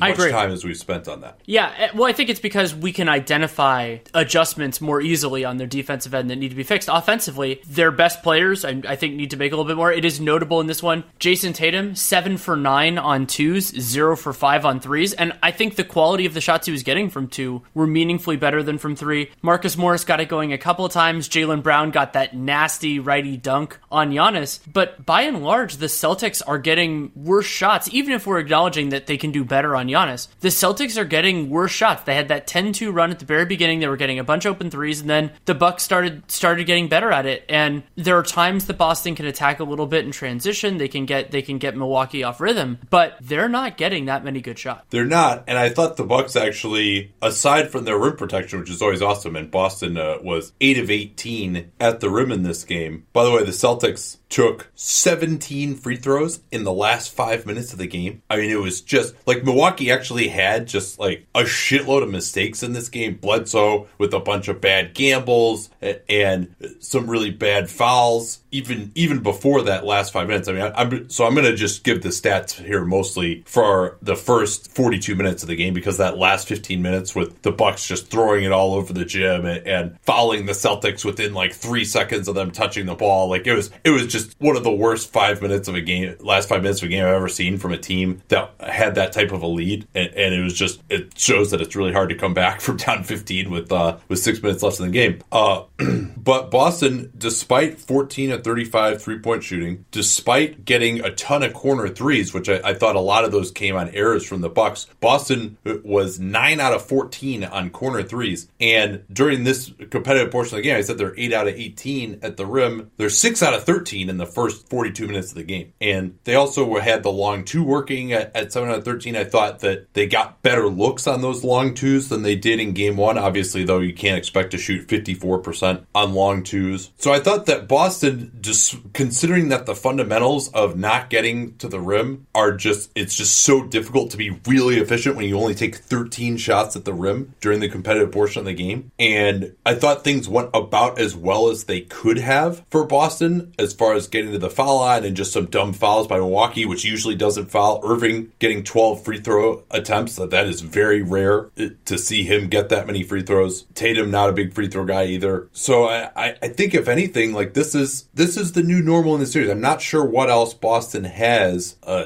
A: much time as we've spent on that.
B: Yeah, eh, well, I think it's because we can identify adjustments more easily on their defensive end that need to be fixed. Offensively, their best players, I, I think, need to make a little bit more more. It is notable in this one. Jayson Tatum, seven for nine on twos, zero for five on threes. And I think the quality of the shots he was getting from two were meaningfully better than from three. Marcus Morris got it going a couple of times. Jaylen Brown got that nasty righty dunk on Giannis. But by and large, the Celtics are getting worse shots. even if we're acknowledging that they can do better on Giannis, the Celtics are getting worse shots. They had that 10-2 run at the very beginning. They were getting a bunch of open threes, and then the Bucks started started getting better at it. And there are times that Boston can attack a little bit in transition. They can get they can get Milwaukee off rhythm, but they're not getting that many good shots.
A: They're not, and I thought the Bucks actually, aside from their rim protection, which is always awesome, and Boston uh, was eight of eighteen at the rim in this game. By the way, the Celtics took 17 free throws in the last five minutes of the game. I mean, it was just like Milwaukee actually had just like a shitload of mistakes in this game. Bledsoe with a bunch of bad gambles and some really bad fouls. Even even before that last five minutes, I mean, I, am so I'm going to just give the stats here mostly for the first 42 minutes of the game because that last 15 minutes with the Bucks just throwing it all over the gym and, and fouling the Celtics within like three seconds of them touching the ball, like it was it was just one of the worst five minutes of a game, last five minutes of a game I've ever seen from a team that had that type of a lead, and, and it was just it shows that it's really hard to come back from down 15 with uh, with six minutes left in the game. Uh, but Boston, despite 14 at 35 three point shooting, despite getting a ton of corner threes, which I, I thought a lot of those came on errors from the Bucks, Boston uh, was nine out of 14 on corner threes, and during this competitive portion of the game, I said they're eight out of 18 at the rim. They're six out of 13 in the first 42 minutes of the game. And they also had the long two working at, at 7 out of 13. I thought that they got better looks on those long twos than they did in game one. Obviously, though, you can't expect to shoot 54% on long twos. So I thought that Boston, just considering that the fundamentals of not getting to the rim are just, it's just so difficult to be really efficient when you only take 13 shots at the rim during the competitive portion of the game. And I thought things went about as well as they could have for Boston as far as getting to the foul line and just some dumb fouls by Milwaukee, which usually doesn't foul. Irving getting 12 free throw attempts. That is very rare to see him get that many free throws. Tatum not a big free throw guy either. So I, I think if anything, like this is this is the new normal in the series. I'm not sure what else Boston has uh,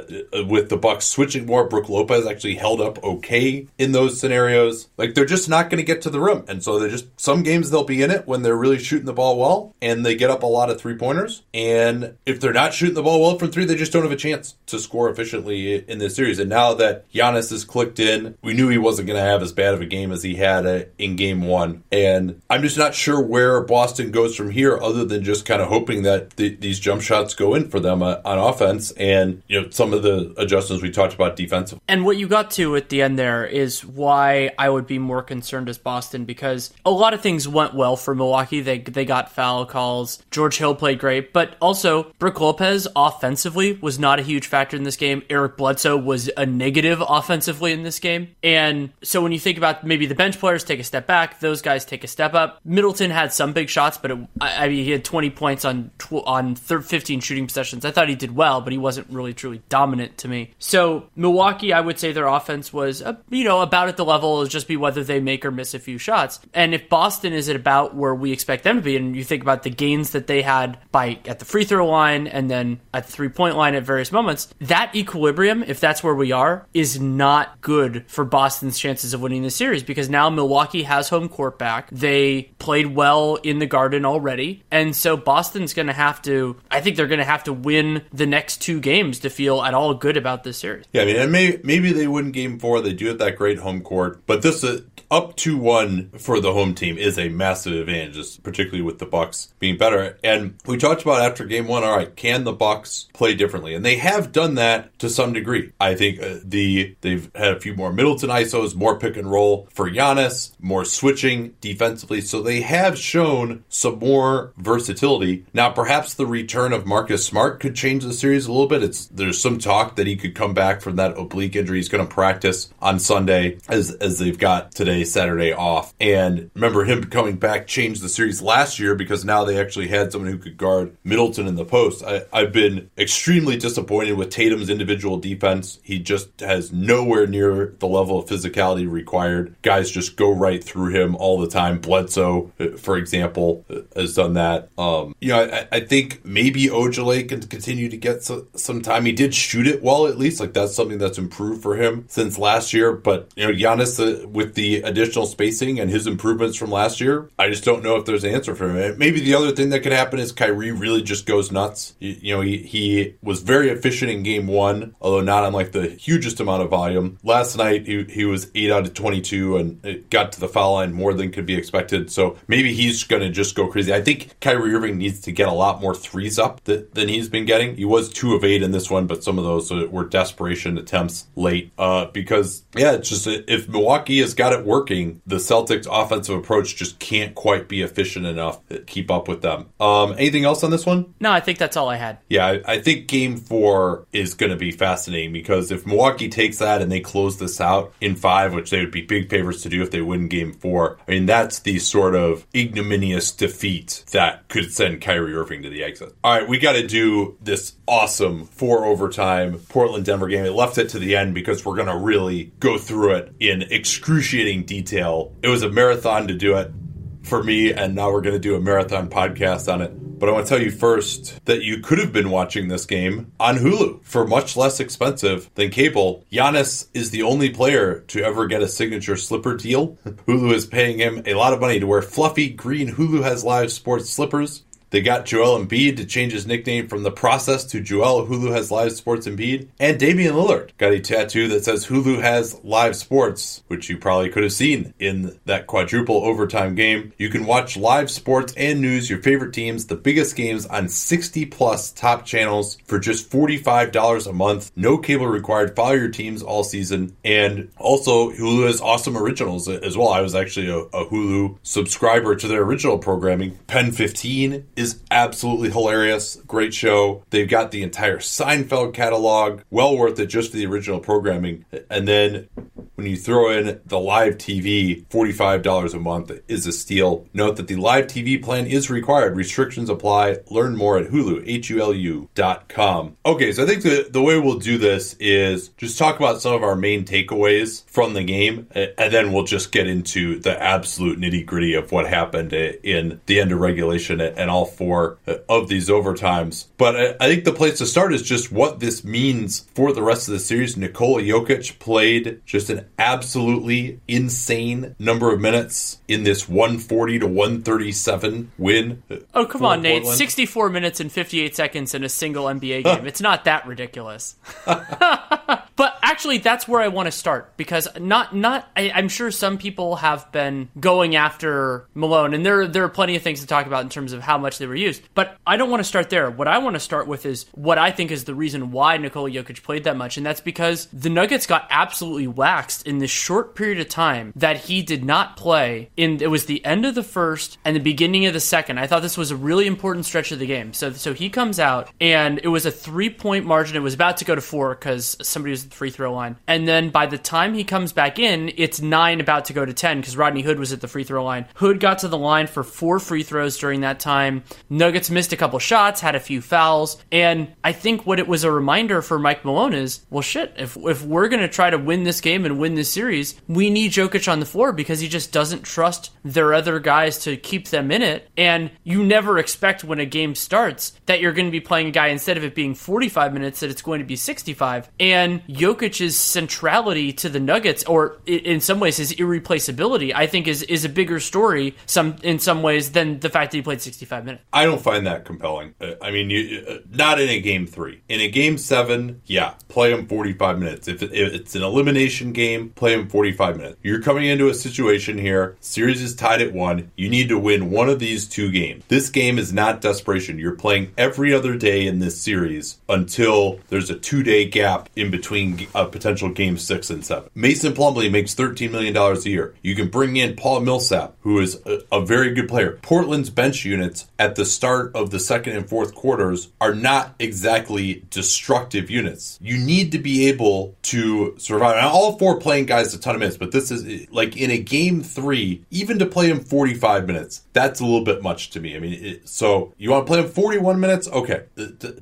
A: with the Bucks switching more. Brook Lopez actually held up okay in those scenarios. Like they're just not going to get to the rim, and so they're just some games they'll be in it when they're really shooting the ball well and they get up a lot of three pointers. And if they're not shooting the ball well from three, they just don't have a chance to score efficiently in this series. And now that Giannis has clicked in, we knew he wasn't going to have as bad of a game as he had uh, in game one. And I'm just not sure where Boston goes from here other than just kind of hoping that these jump shots go in for them uh, on offense and, you know, some of the adjustments we talked about defensively.
B: And what you got to at the end there is why I would be more concerned as Boston because a lot of things went well for Milwaukee. They, they got foul calls. George Hill played great, but also Brook Lopez offensively was not a huge factor in this game. Eric Bledsoe was a negative offensively in this game. And so when you think about maybe the bench players take a step back, those guys take a step up. Middleton had some big shots, but it, I, mean, he had 20 points on tw- on 15 shooting possessions. I thought he did well, but he wasn't really truly dominant to me. So Milwaukee, I would say their offense was, uh, you know, about at the level of just be whether they make or miss a few shots. And if Boston is at about where we expect them to be, and you think about the gains that they had by at the free throw line and then at the three point line at various moments, that equilibrium, if that's where we are, is not good for Boston's chances of winning the series because now Milwaukee has home court back. They played well in the Garden already. And so Boston's going to have to, I think they're going to have to win the next two games to feel at all good about this series.
A: Yeah, I mean, and maybe, they win game four. They do have that great home court. But this, uh, up to one for the home team is a massive advantage, particularly with the Bucks being better. And we talked about after game one, all right, can the Bucks play differently? And they have done that to some degree. I think uh, the they've had a few more Middleton ISOs, more pick and roll for Giannis, more switching defensively. So they have shown some more versatility. Now, perhaps the return of Marcus Smart could change the series a little bit. It's there's some talk that he could come back from that oblique injury. He's going to practice on Sunday as as they've got today Saturday off. And remember, him coming back changed the series last year because now they actually had someone who could guard Middleton in the post. I, I've been extremely disappointed with Tatum's individual defense. He just has nowhere near the level of physicality required. Guys just go right through him all the time. Bledsoe, for example, has done that. Um, you know, I, I think maybe Ojeleye can continue to get so, some time. He did shoot it well, at least. Like that's something that's improved for him since last year. But you know, Giannis uh, with the additional spacing and his improvements from last year, I just don't know if there's an answer for him. Maybe the other thing that could happen is Kyrie really just goes nuts. You, you know, he, he was very efficient in game one, although not on like the hugest amount of volume. Last night, he, he was 8 out of 22 and got to the foul line more than could be expected. So maybe he's going to just go crazy. I think Kyrie Irving needs to get a lot more threes up th- than he's been getting. He was 2 of 8 in this one, but some of those were desperation attempts late. Uh, because, yeah, it's just if Milwaukee has got it working, the Celtics offensive approach just can't quite be efficient enough to keep up with them. Um, anything else on this one?
B: No, I think that's all I had.
A: Yeah, I, I think game four is going to be fascinating because if Milwaukee takes that and they close this out in five, which they would be big favorites to do if they win game four, I mean, that's the sort of ignominious defeat that could send Kyrie Irving to the exit. All right, we got to do this awesome four overtime Portland Denver game. It left it to the end because we're going to really go through it in excruciating detail. It was a marathon to do it for me, and now we're going to do a marathon podcast on it. But I want to tell you first that you could have been watching this game on Hulu for much less expensive than cable. Giannis is the only player to ever get a signature slipper deal. Hulu is paying him a lot of money to wear fluffy green Hulu has live sports slippers. They got Joel Embiid to change his nickname from The Process to Joel Hulu has live sports Embiid. And Damian Lillard got a tattoo that says Hulu has live sports, which you probably could have seen in that quadruple overtime game. You can watch live sports and news, your favorite teams, the biggest games on 60 plus top channels for just $45 a month. No cable required. Follow your teams all season. And also, Hulu has awesome originals as well. I was actually a, a Hulu subscriber to their original programming. PEN15 is absolutely hilarious. Great show. They've got the entire Seinfeld catalog. Well worth it just for the original programming. And then when you throw in the live TV, $45 a month is a steal. Note that the live TV plan is required. Restrictions apply. Learn more at Hulu, H-U-L-U dot com. Okay, so I think the, the way we'll do this is just talk about some of our main takeaways from the game, and then we'll just get into the absolute nitty gritty of what happened in the end of regulation and all four uh, of these overtimes. But I, I think the place to start is just what this means for the rest of the series. Nikola Jokic played just an absolutely insane number of minutes in this 140 to 137 win.
B: Uh, oh, come on, Nate. 64 minutes and 58 seconds in a single NBA game. it's not that ridiculous. but actually, that's where I want to start because not not I, am sure some people have been going after Malone, and there there are plenty of things to talk about in terms of how much they were used. But I don't want to start there. What I want to start with is what I think is the reason why Nikola Jokic played that much, and that's because the Nuggets got absolutely waxed in this short period of time that he did not play. In it was the end of the first and the beginning of the second. I thought this was a really important stretch of the game. So so he comes out and it was a three point margin. It was about to go to four because somebody was at the free throw line. And then by the time he comes back in, it's nine about to go to 10 because Rodney Hood was at the free throw line. Hood got to the line for four free throws during that time. Nuggets missed a couple shots, had a few fouls. And I think what it was a reminder for Mike Malone is well, shit, if, if we're to try to win this game and win this series, we need Jokic on the floor because he just doesn't trust their other guys to keep them in it. And you never expect when a game starts that you're going to be playing a guy instead of it being 45 minutes that it's going to be 65. And Jokic's centrality to the Nuggets, or in some ways his irreplaceability, I think is is a bigger story some in some ways than the fact that he played 65 minutes.
A: I don't find that compelling. Uh, I mean, you, uh, not in a game three. In a game seven, yeah, play him 45 minutes. If, if it's an elimination game, play him 45 minutes. You're coming into a situation here. Series is tied at one. You need to win one of these two games. This game is not desperation. You're playing every other day in this series until there's a two day gap in between a potential game six and seven. Mason Plumlee makes $13 million a year. You can bring in Paul Millsap, who is a, a very good player. Portland's bench units at the start of the second and fourth quarters are not exactly destructive units. You need to be able to survive. All four playing guys a ton of minutes, but this is like in a game three, even to play him 45 minutes, that's a little bit much to me. I mean, it, so you want to play him 41 minutes? Okay.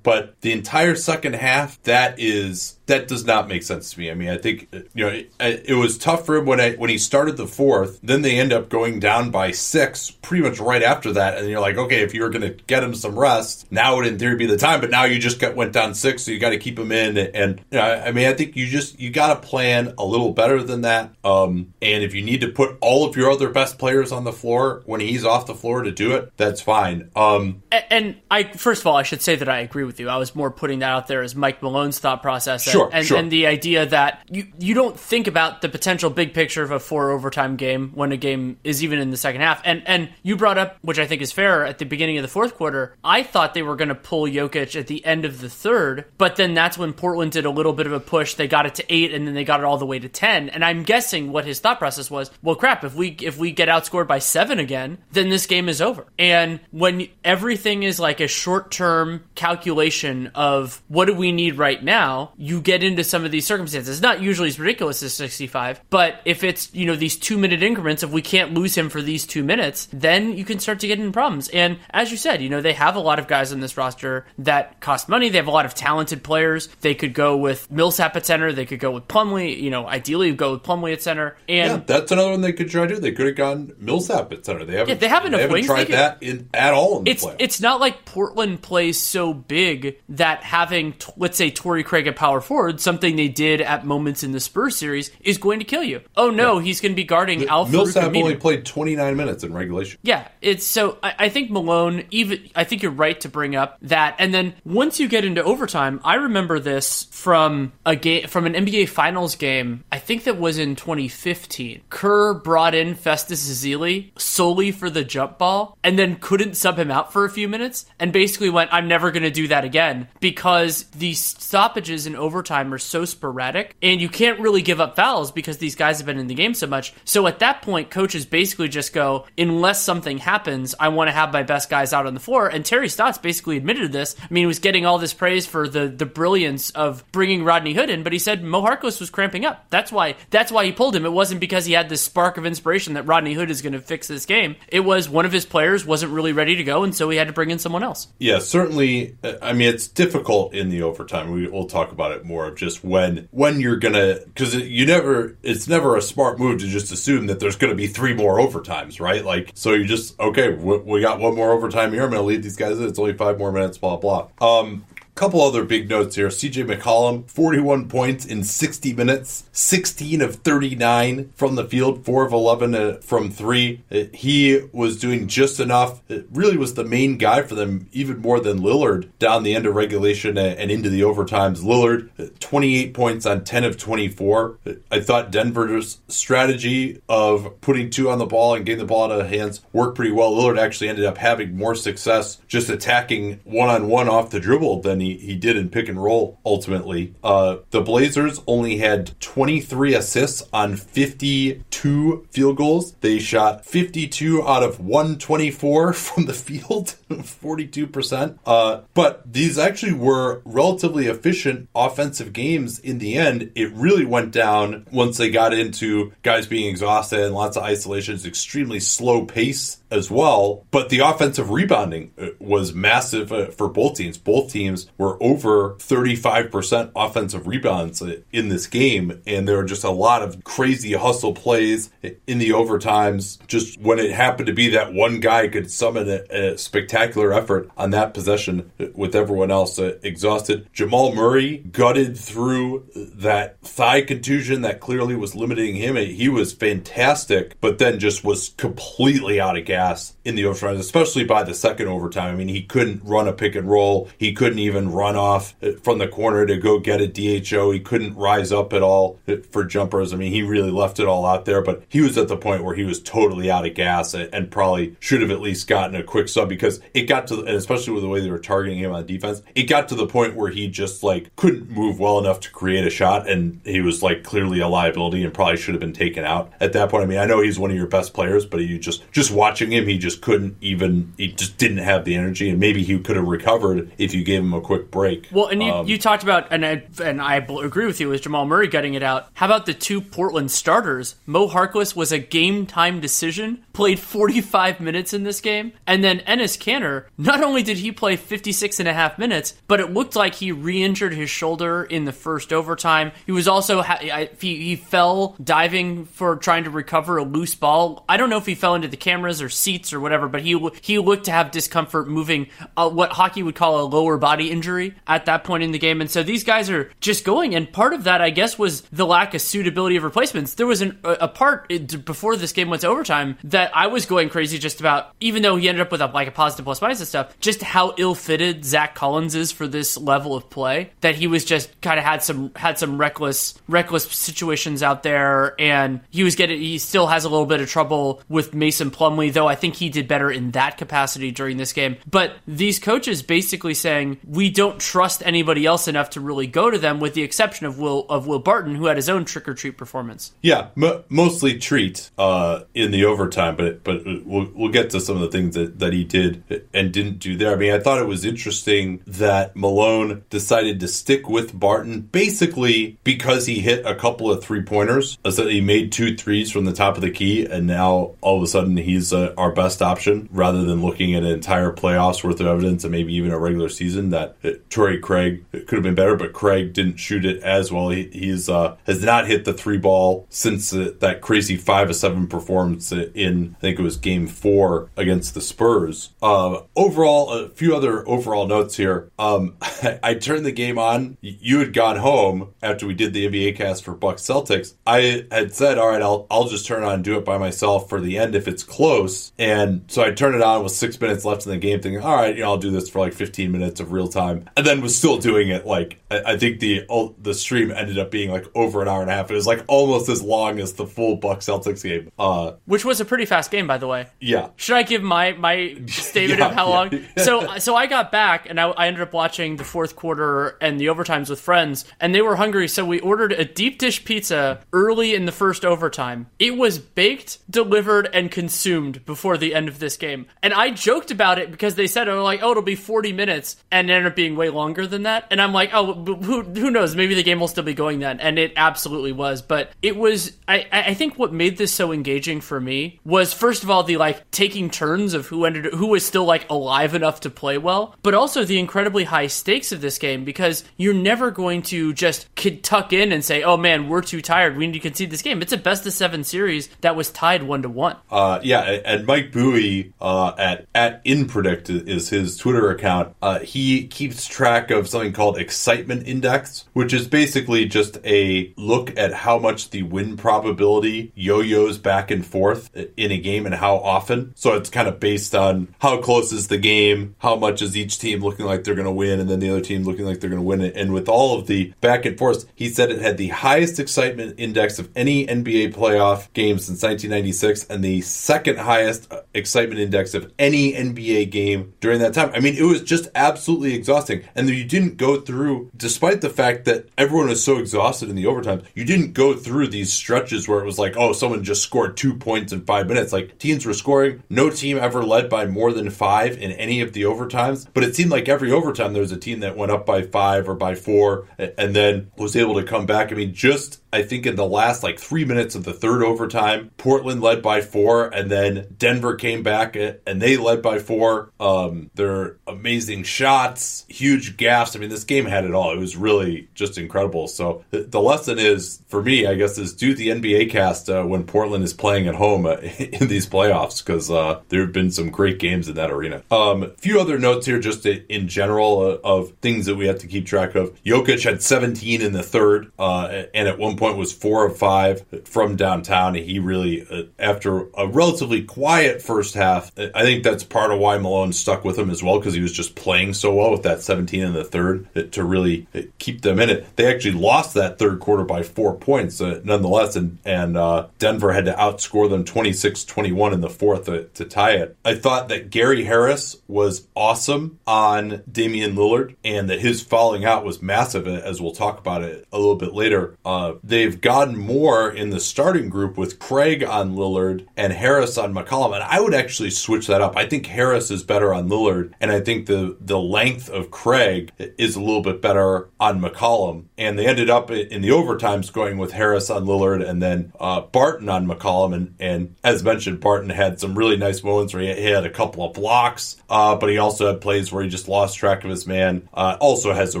A: But the entire second half, that is that does not make sense to me. I mean, I think you know it, it was tough for him when I, when he started the fourth. Then they end up going down by six pretty much right after that, and you're like, okay, if you were going to get him some rest, now would in theory be the time. But now you just got went down six, so you got to keep him in. And you know, I mean, I think you just you got to plan a little better than that. Um, and if you need to put all of your other best players on the floor when he's off the floor to do it, that's fine. Um,
B: and, and I first of all, I should say that I agree with you. I was more putting that out there as Mike Malone's thought process.
A: Sure,
B: and,
A: sure.
B: and the idea that you you don't think about the potential big picture of a four overtime game when a game is even in the second half. And and you brought up, which I think is fair, at the beginning of the fourth quarter. I thought they were going to pull Jokic at the end of the third, but then that's when Portland did a little bit of a push. They got it to eight, and then they got it all the way to ten. And I'm guessing what his thought process was. Well, crap, if we if we get outscored by seven again, then this game is over. And when everything is like a short term calculation of what do we need right now, you get into some of these circumstances. Not usually as ridiculous as 65, but if it's, you know, these two minute increments, if we can't lose him for these two minutes, then you can start to get into problems. And as you said, you know, they have a lot of guys on this roster that cost money. They have a lot of talented players. They could go with Millsap at center. They could go with Plumlee. you know, ideally go with Plumlee at center. And
A: yeah, that's another one they could try to do. They could have gone Millsap at center. They haven't.
B: Yeah, they have enough
A: they haven't tried
B: could-
A: that in, at all in the
B: it's
A: playoffs.
B: it's not like Portland plays so big that having t- let's say Torrey Craig at power something they did at moments in the Spurs series, is going to kill you. Oh no, he's going to be guarding Al
A: Millsap only played 29 minutes in regulation.
B: Yeah, it's so I, I think Malone. Even I think you're right to bring up that. And then once you get into overtime, I remember this from a game from an NBA Finals game. I think that was in 2015. Kerr brought in Festus Ezeli solely for the jump ball, and then couldn't sub him out for a few minutes, and basically went, "I'm never going to do that again," because the stoppages in overtime are so sporadic, and you can't really give up fouls because these guys have been in the game so much. So at that point, coaches basically just go, unless something happens, I want to have my best guys out on the floor. And Terry Stotts basically admitted this. I mean, he was getting all this praise for the the brilliance of bringing Rodney Hood in, but he said Mo Harkless was cramping up. That's why that's why he pulled him. It wasn't because he had this spark of inspiration that Rodney Hood is going to fix this game. It was one of his players wasn't really ready to go, and so he had to bring in someone else.
A: Yeah, certainly. uh, I mean, it's difficult in the overtime. We, we'll talk about it more of just when when you're gonna because you never. It's never a smart move to just assume that there's to be three more overtimes, right? Like, so you just okay, we, we got one more overtime here. I'm to lead these guys in. It's only five more minutes. Blah blah. Um, Couple other big notes here. CJ McCollum, 41 points in 60 minutes, 16 of 39 from the field, 4 of 11 uh, from 3. Uh, he was doing just enough. It really was the main guy for them, even more than Lillard down the end of regulation and, and into the overtimes. Lillard, uh, 28 points on 10 of 24. Uh, I thought Denver's strategy of putting two on the ball and getting the ball out of hands worked pretty well. Lillard actually ended up having more success just attacking one on one off the dribble than he, he did in pick and roll ultimately. Uh, the Blazers only had 23 assists on 52 field goals. They shot 52 out of 124 from the field, 42%. Uh, but these actually were relatively efficient offensive games in the end. It really went down once they got into guys being exhausted and lots of isolations, extremely slow pace as well. But the offensive rebounding uh, was massive uh, for both teams. Both teams were over 35% offensive rebounds uh, in this game. And there were just a lot of crazy hustle plays in the overtimes. Just when it happened to be that one guy could summon a, a spectacular effort on that possession with everyone else exhausted. Jamal Murray gutted through that thigh contusion that clearly was limiting him. He was fantastic, but then just was completely out of gas in the overtime, especially by the second overtime. I mean, he couldn't run a pick and roll. He couldn't even run off uh, from the corner to go get a DHO. He couldn't rise up at all uh, for jumpers. I mean, he really left it all out there, but he was at the point where he was totally out of gas and, probably should have at least gotten a quick sub because it got to, and especially with the way they were targeting him on defense, it got to the point where he just like couldn't move well enough to create a shot and he was like clearly a liability and probably should have been taken out at that point. I mean, I know he's one of your best players, but you just, just watching him, he just couldn't even, he just didn't have the energy and maybe he could have recovered if you gave him a quick break.
B: Well, and you,
A: Um,
B: you talked about, and I, and I agree with you, was Jamal Murray getting it out. How about the two Portland starters? Mo Harkless was a game time decision, played 45 minutes in this game. And then Enes Kanter, not only did he play 56 and a half minutes, but it looked like he re injured his shoulder in the first overtime. He was also, ha- he, he fell diving for trying to recover a loose ball. I don't know if he fell into the cameras or seats or whatever, but he, he looked to have discomfort moving uh, what hockey would call a lower body injury at that point in the game. And so these guys are just going. And part of that, I guess, was the lack of suitability of replacements. There was an, a, part it- before this game went to overtime that I was going crazy just about, even though he ended up with a, like a positive plus minus and stuff, just how ill fitted Zach Collins is for this level of play. That he was just kind of had some had some reckless reckless situations out there, and he was getting he still has a little bit of trouble with Mason Plumlee, though I think he did better in that capacity during this game. But these coaches basically saying we don't trust anybody else enough to really go to them, with the exception of Will of Will Barton, who had his own trick or treat performance.
A: Yeah, m- mostly treat uh, in the overtime, but but we'll we'll get to some of the things that, that he did and didn't do there. I mean, I thought it was interesting that Malone decided to stick with Barton basically because he hit a couple of three pointers. So he made two threes from the top of the key, and now all of a sudden he's uh, our best option rather than looking at an entire playoffs worth of evidence and maybe even a regular season that uh, Torrey Craig could have been better, but Craig didn't shoot it as well. He, he's uh, has not hit the three ball since uh, that crazy five of seven performance in I think it was game four against the Spurs. Uh, overall, a few other overall notes here. Um, I turned the game on. You had gone home after we did the NBA cast for Bucks Celtics. I had said, "All right, I'll I'll just turn on and do it by myself for the end if it's close." And so I turned it on with six minutes left in the game, thinking, "All right, you know, I'll do this for like 15 minutes of real time," and then was still doing it. Like I, I think the the stream ended up being like over an hour and a half. It was like almost as long as the full Bucks Celtics game. Uh,
B: Which was a pretty fast game, by the way.
A: yeah.
B: Should I give my my statement
A: Yeah,
B: of how
A: yeah.
B: long? So so I got back and I, I ended up watching the fourth quarter and the overtimes with friends, and they were hungry, so we ordered a deep dish pizza early in the first overtime. It was baked, delivered, and consumed before the end of this game, and I joked about it because they said, "Oh, like oh, it'll be forty minutes," and it ended up being way longer than that. And I'm like, "Oh, who who knows? Maybe the game will still be going then." And it absolutely was, but it was. I I I think what made this so engaging for me was first of all the like taking turns of who ended who was still like alive enough to play well, but also the incredibly high stakes of this game because you're never going to just tuck in and say, "Oh man, we're too tired. We need to concede this game." It's a best of seven series that was tied one to one.
A: Uh, yeah, and Mike Bowie uh, at at InPredict is his Twitter account. Uh, he keeps track of something called excitement index, which is basically just a look at how much the win probability yo-yos back and forth in a game and how often. So it's kind of based on how close is the game, how much is each team looking like they're going to win, and then the other team looking like they're going to win it. And with all of the back and forth, he said it had the highest excitement index of any NBA playoff game since 1996, and the second highest uh, excitement index of any NBA game during that time. I mean, it was just absolutely exhausting. And you didn't go through, despite the fact that everyone was so exhausted in the overtime, you didn't go through these stretches where it was like, oh, someone just scored two points in five minutes. It's like teams were scoring. No team ever led by more than five in any of the overtimes. But it seemed like every overtime there was a team that went up by five or by four and then was able to come back. I mean, just I think in the last like three minutes of the third overtime, Portland led by four, and then Denver came back and they led by four. Um, their amazing shots, huge gaffes. I mean, this game had it all. It was really just incredible. So the, the lesson is for me, I guess, is do the NBA cast uh, when Portland is playing at home uh, in these playoffs because uh, there have been some great games in that arena. Um, a few other notes here, just in general, uh, of things that we have to keep track of. Jokic had 17 in the third, uh, and at one was four of five from downtown. He really, uh, after a relatively quiet first half, uh, I think that's part of why Malone stuck with him as well because he was just playing so well with that 17 in the third uh, to really uh, keep them in it. They actually lost that third quarter by four points, uh, nonetheless, and and uh, Denver had to outscore them 26-21 in the fourth uh, to tie it. I thought that Gary Harris was awesome on Damian Lillard, and that his falling out was massive, as we'll talk about it a little bit later. Uh, they've gotten more in the starting group with Craig on Lillard and Harris on McCollum. And I would actually switch that up. I think Harris is better on Lillard, and I think the the length of Craig is a little bit better on McCollum. And they ended up in the overtimes going with Harris on Lillard and then uh, Barton on McCollum. And, and as mentioned, Barton had some really nice moments where he had a couple of blocks, uh, but he also had plays where he just lost track of his man. Uh, also has a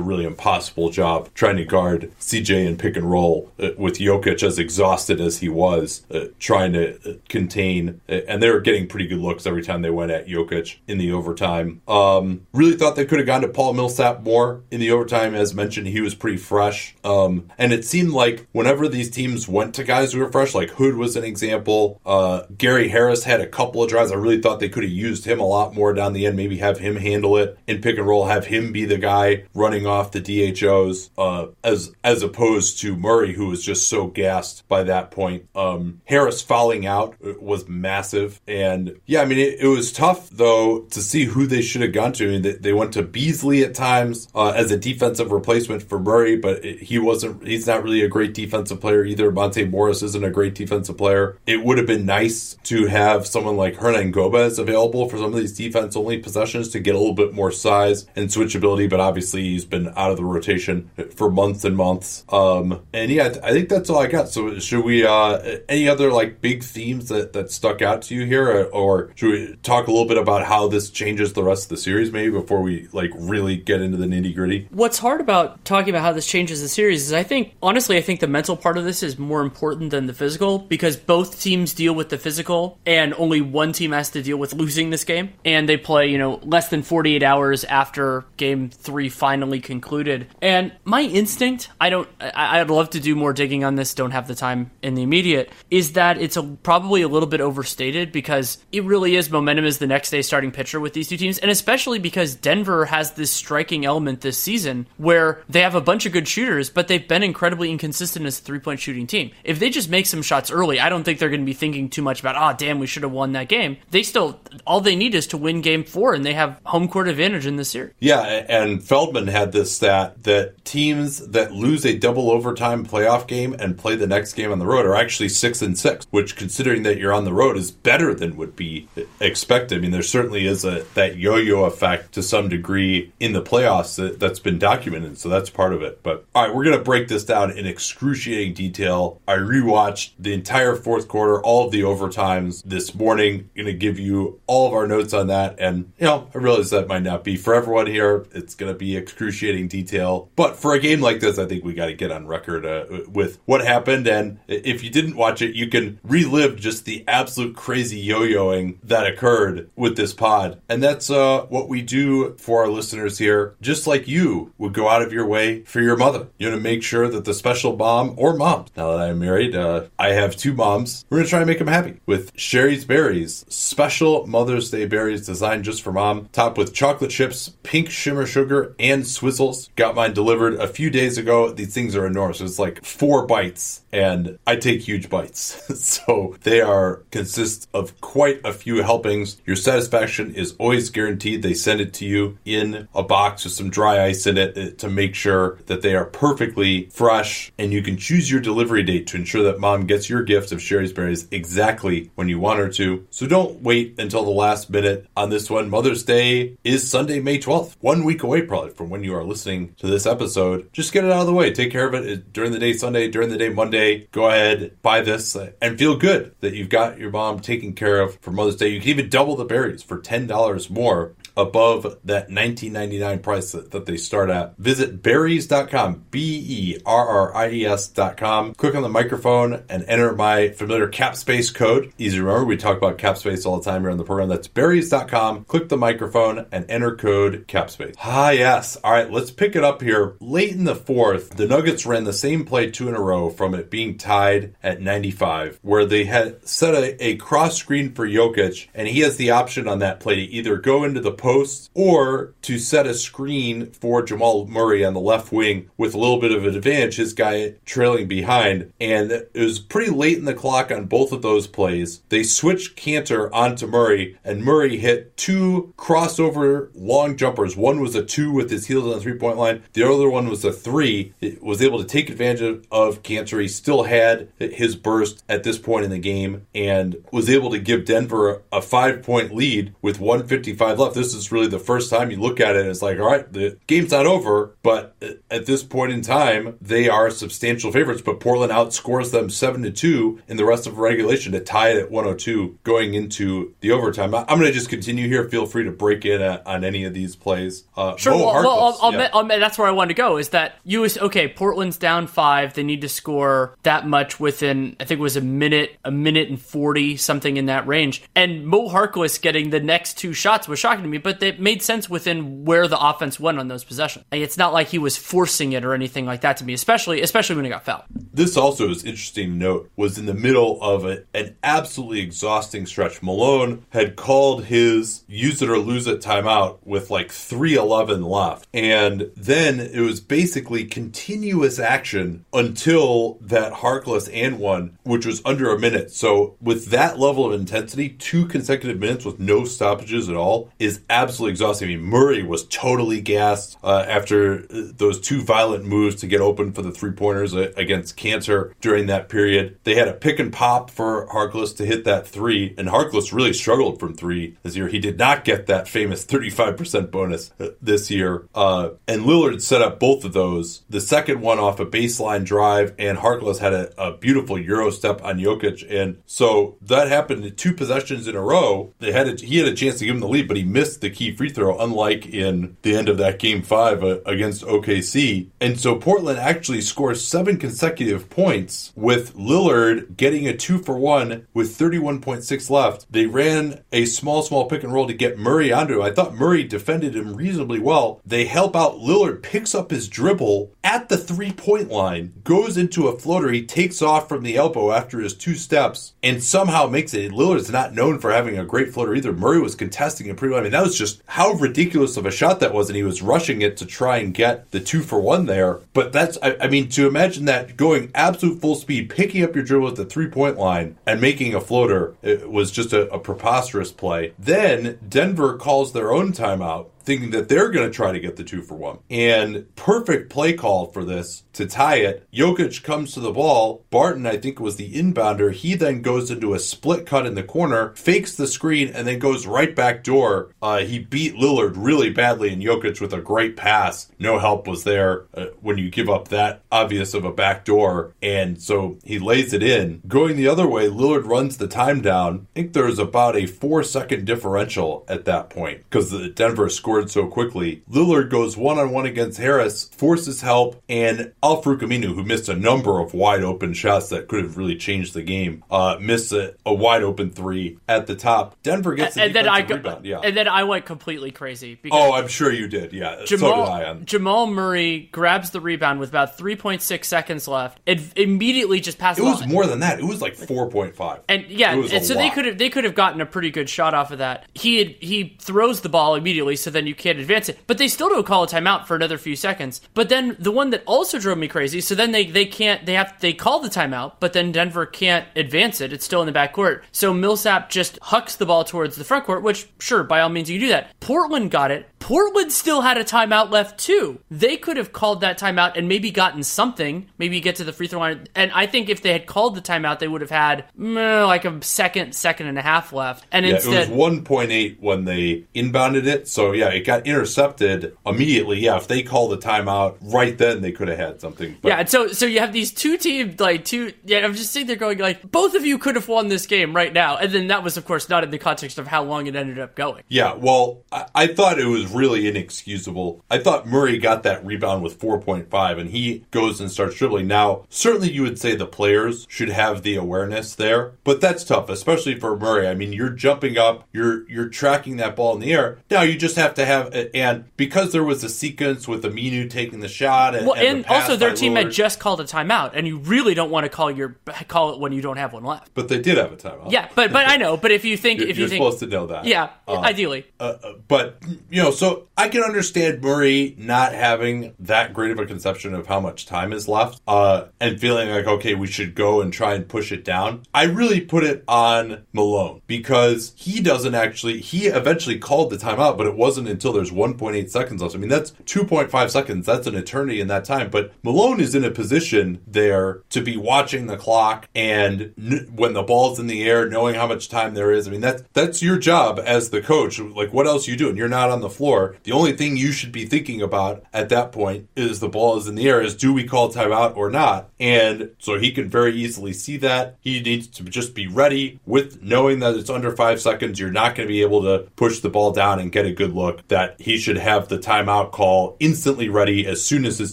A: really impossible job trying to guard CJ and pick and roll with Jokic as exhausted as he was uh, trying to uh, contain. And they were getting pretty good looks every time they went at Jokic in the overtime. Um, really thought they could have gone to Paul Millsap more in the overtime. As mentioned, he was pretty fresh. Um, and it seemed like whenever these teams went to guys who were fresh, like Hood was an example. Uh, Gary Harris had a couple of drives. I really thought they could have used him a lot more down the end. Maybe have him handle it in pick and roll. Have him be the guy running off the DHOs uh, as as opposed to Murray, who was just so gassed by that point. Um, Harris fouling out was massive, and yeah, I mean it, it was tough though to see who they should have gone to. I mean, they, went to Beasley at times uh, as a defensive replacement for Murray, but it, he wasn't. He's not really a great defensive player either. Monte Morris isn't a great defensive player. It would have been nice to have someone like Hernangomez available for some of these defense only possessions to get a little bit more size and switchability, but obviously he's been out of the rotation for months and months. Um, and yeah, I think that's all I got. So should we? Uh, any other like big themes that that stuck out to you here, or should we talk a little bit about how this changes the rest of the series, maybe before we like really get into the nitty gritty?
B: What's hard about talking about how this changes the series is I think honestly I think the mental part of this is more important than the physical because both teams deal with the physical and only one team has to deal with losing this game and they play you know less than 48 hours after game three finally concluded and my instinct I don't I, I'd love to do more digging on this don't have the time in the immediate is that it's a, probably a little bit overstated because it really is momentum is the next day starting pitcher with these two teams. And especially because Denver has this striking element this season where they have a bunch of good shooters but they've been incredibly inconsistent as a three point shooting team. If they just make some shots early I don't think they're going to be thinking too much about oh damn we should have won that game. They still all they need is to win game four and they have home court advantage in this series.
A: Yeah and Feldman had this stat that teams that lose a double overtime playoff game and play the next game on the road are actually six and six, which considering that you're on the road is better than would be expected. I mean, there certainly is a that yo-yo effect to some degree in the playoffs that, that's been documented, so that's part of it. But all right, we're gonna break this down in excruciating detail. I rewatched the entire fourth quarter, all of the overtimes this morning. Gonna give you all of our notes on that, and you know, I realize that might not be for everyone here. It's gonna be excruciating detail, but for a game like this, I think we got to get on record uh, with what happened. And if you didn't watch it, you can relive just the absolute crazy yo-yoing that occurred with this pod. And that's uh, what we do for our listeners here. Just like you would go out of your way for your mother. You want to make sure that the special mom or mom, now that I'm married, uh, I have two moms. We're going to try and make them happy with Shari's Berries, special Mother's Day berries designed just for mom, topped with chocolate chips, pink shimmer sugar, and Swizzles. Got mine delivered a few days ago. These things are enormous. It's like four bites, and I take huge bites. so they are consist of quite a few helpings. Your satisfaction is always guaranteed. They send it to you in a box with some dry ice in it uh, to make sure that they are perfectly fresh, and you can choose your delivery date to ensure that mom gets your gift of Shari's Berries exactly when you want her to. So don't wait until the last minute on this one. Mother's Day is Sunday, May 12th, one week away probably from when you are listening to this episode. Just get it out of the way. Take care of it during the day Sunday, during the day Monday. Go ahead, buy this, uh, and feel good that you've got your mom taken care of for Mother's Day. You can even double the berries for $10 more above that 19.99 price that, that, they start at. Visit berries.com, B E R R I E S.com. Click on the microphone and enter my familiar CapSpace code. Easy to remember, we talk about CapSpace all the time here on the program. That's berries.com. Click the microphone and enter code CapSpace. Ah, yes. All right, let's pick it up here. Late in the fourth, the Nuggets ran the same play two in a row from it being tied at 95, where they had set a, a cross screen for Jokic, and he has the option on that play to either go into the post or to set a screen for Jamal Murray on the left wing with a little bit of an advantage, his guy trailing behind. And it was pretty late in the clock on both of those plays. They switched Kanter onto Murray, and Murray hit two crossover long jumpers. One was a two with his heels on the three point line, the other one was a three. It was able to take advantage of Kanter. He still had his burst at this point in the game and was able to give Denver a five point lead with 155 left. This is really the first time you look at it and it's like, all right, the game's not over, but at this point in time, they are substantial favorites. But Portland outscores them 7 to 2 in the rest of regulation to tie it at 102 going into the overtime. I'm going to just continue here. Feel free to break in on any of these plays.
B: Uh, sure. Well, well, I'll, I'll, yeah. I'll, that's where I wanted to go is that you okay, Portland's down five. They need to score that much within, I think it was a minute, a minute and 40, something in that range. And Mo Harkless getting the next two shots was shocking to me, but it made sense within where the offense went on those possessions. It's not like he was forcing it or anything like that to me, especially especially when he got fouled.
A: This also is interesting to note was in the middle of a, an absolutely exhausting stretch. Malone had called his use it or lose it timeout with like 311 left. And then it was basically continuous action until that Harkless and one, which was under a minute. So with that level of intensity, two consecutive minutes with no stoppages at all is absolutely exhausting. I mean, Murray was totally gassed uh, after those two violent moves to get open for the three pointers against Kanter during that period. They had a pick and pop for Harkless to hit that three, and Harkless really struggled from three this year. He did not get that famous 35% bonus uh, this year. Uh, and Lillard set up both of those. The second one off a baseline drive, and Harkless had a, a beautiful Euro step on Jokic. And so that happened two possessions in a row. They had a, he had a chance to give him the lead, but he missed the key free throw, unlike in the end of that game five uh, against OKC. And so Portland actually scores seven consecutive points with Lillard getting a two for one with 31.6 left. They ran a small, small pick and roll to get Murray onto. I thought Murray defended him reasonably well. They help out Lillard, picks up his dribble at the three point line, goes into a floater. He takes off from the elbow after his two steps and somehow makes it. Lillard's not known for having a great floater either. Murray was contesting it pretty well. I mean, that was just how ridiculous of a shot that was, and he was rushing it to try and get the two for one there. But that's, I, I mean, to imagine that going absolute full speed, picking up your dribble at the three point line and making a floater it was just a, a preposterous play. Then Denver calls their own timeout thinking that they're going to try to get the two for one. And perfect play call for this to tie it. Jokic comes to the ball. Barton, I think, was the inbounder. He then goes into a split cut in the corner, fakes the screen, and then goes right back door. Uh, he beat Lillard really badly, and Jokic with a great pass. No help was there uh, when you give up that obvious of a back door. And so he lays it in. Going the other way, Lillard runs the time down. I think there's about a four second differential at that point because the Denver scored scored so quickly. Lillard goes one on one against Harris, forces help, and Al-Farouq Aminu, who missed a number of wide open shots that could have really changed the game, uh, missed a, a wide open three at the top. Denver gets the and then I rebound. Yeah,
B: and then I went completely crazy.
A: oh, I'm sure you did. Yeah,
B: Jamal,
A: so
B: did Jamal Murray grabs the rebound with about 3.6 seconds left. It immediately just passes.
A: It was more than that. It was like 4.5.
B: And yeah, and so lot. they could have they could have gotten a pretty good shot off of that. He had, he throws the ball immediately, so then then you can't advance it. But they still don't call a timeout for another few seconds. But then the one that also drove me crazy, so then they, they can't they have they call the timeout, but then Denver can't advance it. It's still in the back court. So Millsap just hucks the ball towards the front court, which sure, by all means you can do that. Portland got it. Portland still had a timeout left too. They could have called that timeout and maybe gotten something, maybe get to the free throw line. And I think if they had called the timeout, they would have had mm, like a second, second and a half left. And
A: yeah,
B: instead,
A: it was 1.8 when they inbounded it. So yeah, it got intercepted immediately. Yeah, if they called the timeout right then, they could have had something.
B: But. Yeah, and so so you have these two teams, like two. Yeah, I'm just sitting there going like, both of you could have won this game right now. And then that was of course not in the context of how long it ended up going.
A: Yeah, well, I, I thought it was really inexcusable. I thought Murray got that rebound with 4.5 and he goes and starts dribbling. Now, certainly you would say the players should have the awareness there, but that's tough, especially for Murray. I mean, you're jumping up, you're you're tracking that ball in the air. Now you just have to have and because there was a sequence with Aminu taking the shot and,
B: well,
A: and,
B: and
A: the
B: also their team
A: Lillard.
B: had just called a timeout, and you really don't want to call your call it when you don't have one left.
A: but they did have a timeout.
B: Yeah, but but I know. But if you think
A: You're,
B: if you
A: you're
B: think
A: supposed to know that.
B: yeah,
A: Uh,
B: ideally.
A: uh, uh, but you know, so I can understand Murray not having that great of a conception of how much time is left, uh, and feeling like okay, we should go and try and push it down. I really put it on Malone because he doesn't actually. He eventually called the timeout, but it wasn't until there's 1.8 seconds left. I mean, that's 2.5 seconds. That's an eternity in that time. But Malone is in a position there to be watching the clock and n- when the ball's in the air, knowing how much time there is. I mean, that's that's your job as the coach. Like, what else you doing? You're not on the floor. The only thing you should be thinking about at that point is the ball is in the air. Is do we call timeout or not? And so he can very easily see that. He needs to just be ready with knowing that it's under five seconds. You're not going to be able to push the ball down and get a good look. That he should have the timeout call instantly ready as soon as his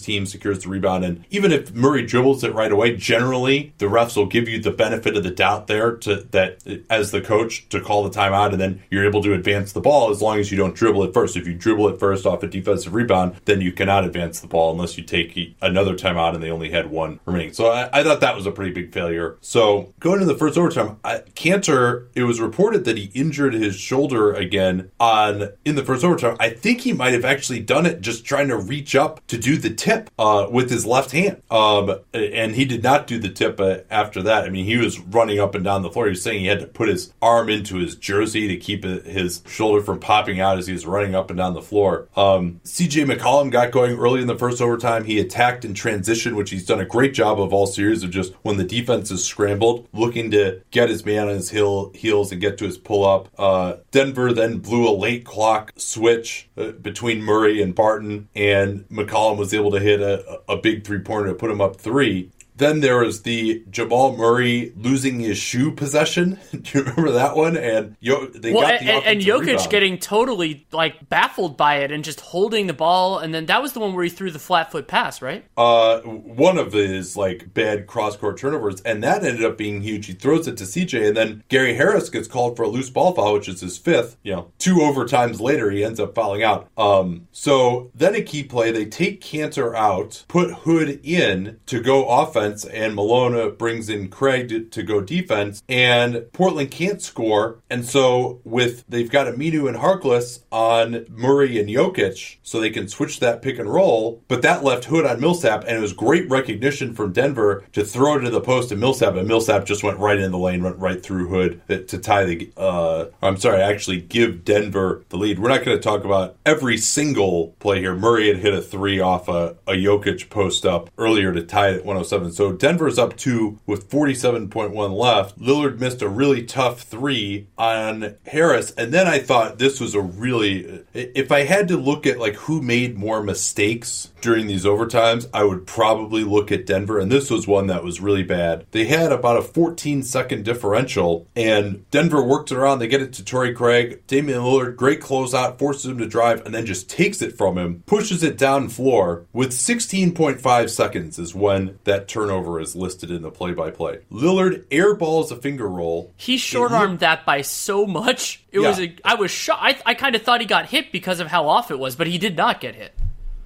A: team secures the rebound. And even if Murray dribbles it right away, generally the refs will give you the benefit of the doubt there to that as the coach to call the timeout, and then you're able to advance the ball as long as you don't dribble it first. If you dribble it first off a defensive rebound, then you cannot advance the ball unless you take another timeout and they only had one remaining. So I, I thought that was a pretty big failure. So going to the first overtime, I, Kanter, it was reported that he injured his shoulder again on in the first overtime. I think he might have actually done it just trying to reach up to do the tip uh, with his left hand. Um, and he did not do the tip uh, after that. I mean, he was running up and down the floor. He was saying he had to put his arm into his jersey to keep his shoulder from popping out as he was running up and down the floor. Um, CJ McCollum got going early in the first overtime. He attacked in transition, which he's done a great job of all series of just when the defense is scrambled, looking to get his man on his heel, heels and get to his pull up. Uh, Denver then blew a late clock switch uh, between Murray and Barton, and McCollum was able to hit a, a big three pointer to put him up three. Then there was the Jamal Murray losing his shoe possession. Do you remember that one? And Yo, they
B: Well,
A: got
B: and,
A: the
B: and, and Jokic
A: rebound.
B: getting totally like baffled by it and just holding the ball, and then that was the one where he threw the flat foot pass, right?
A: uh, one of his like bad cross court turnovers, and that ended up being huge. He throws it to CJ, and then Gary Harris gets called for a loose ball foul, which is his fifth. You know, two overtimes later, he ends up fouling out. Um, so then a key play, they take Kanter out, put Hood in to go offense, and Malone brings in Craig to, to go defense, and Portland can't score, and so with they've got Aminu and Harkless on Murray and Jokic, so they can switch that pick and roll, but that left Hood on Millsap, and it was great recognition from Denver to throw it to the post to Millsap, and Millsap just went right in the lane, went right through Hood to tie the. Uh, I'm sorry, actually give Denver the lead. We're not going to talk about every single play here. Murray had hit a three off a, a Jokic post up earlier to tie it at 107. So Denver's up two with 47.1 left. Lillard missed a really tough three on Harris, and then I thought this was a really. If I had to look at like who made more mistakes during these overtimes, I would probably look at Denver, and this was one that was really bad. They had about a 14 second differential, and Denver worked it around. They get it to Torrey Craig. Damian Lillard, great closeout, forces him to drive, and then just takes it from him, pushes it down floor. With 16.5 seconds is when that turnover is listed in the play by play. Lillard airballs a finger roll.
B: He short armed that by so much. It was a, I was shocked. I, I kind of thought he got hit because of how off it was, but he did not get hit.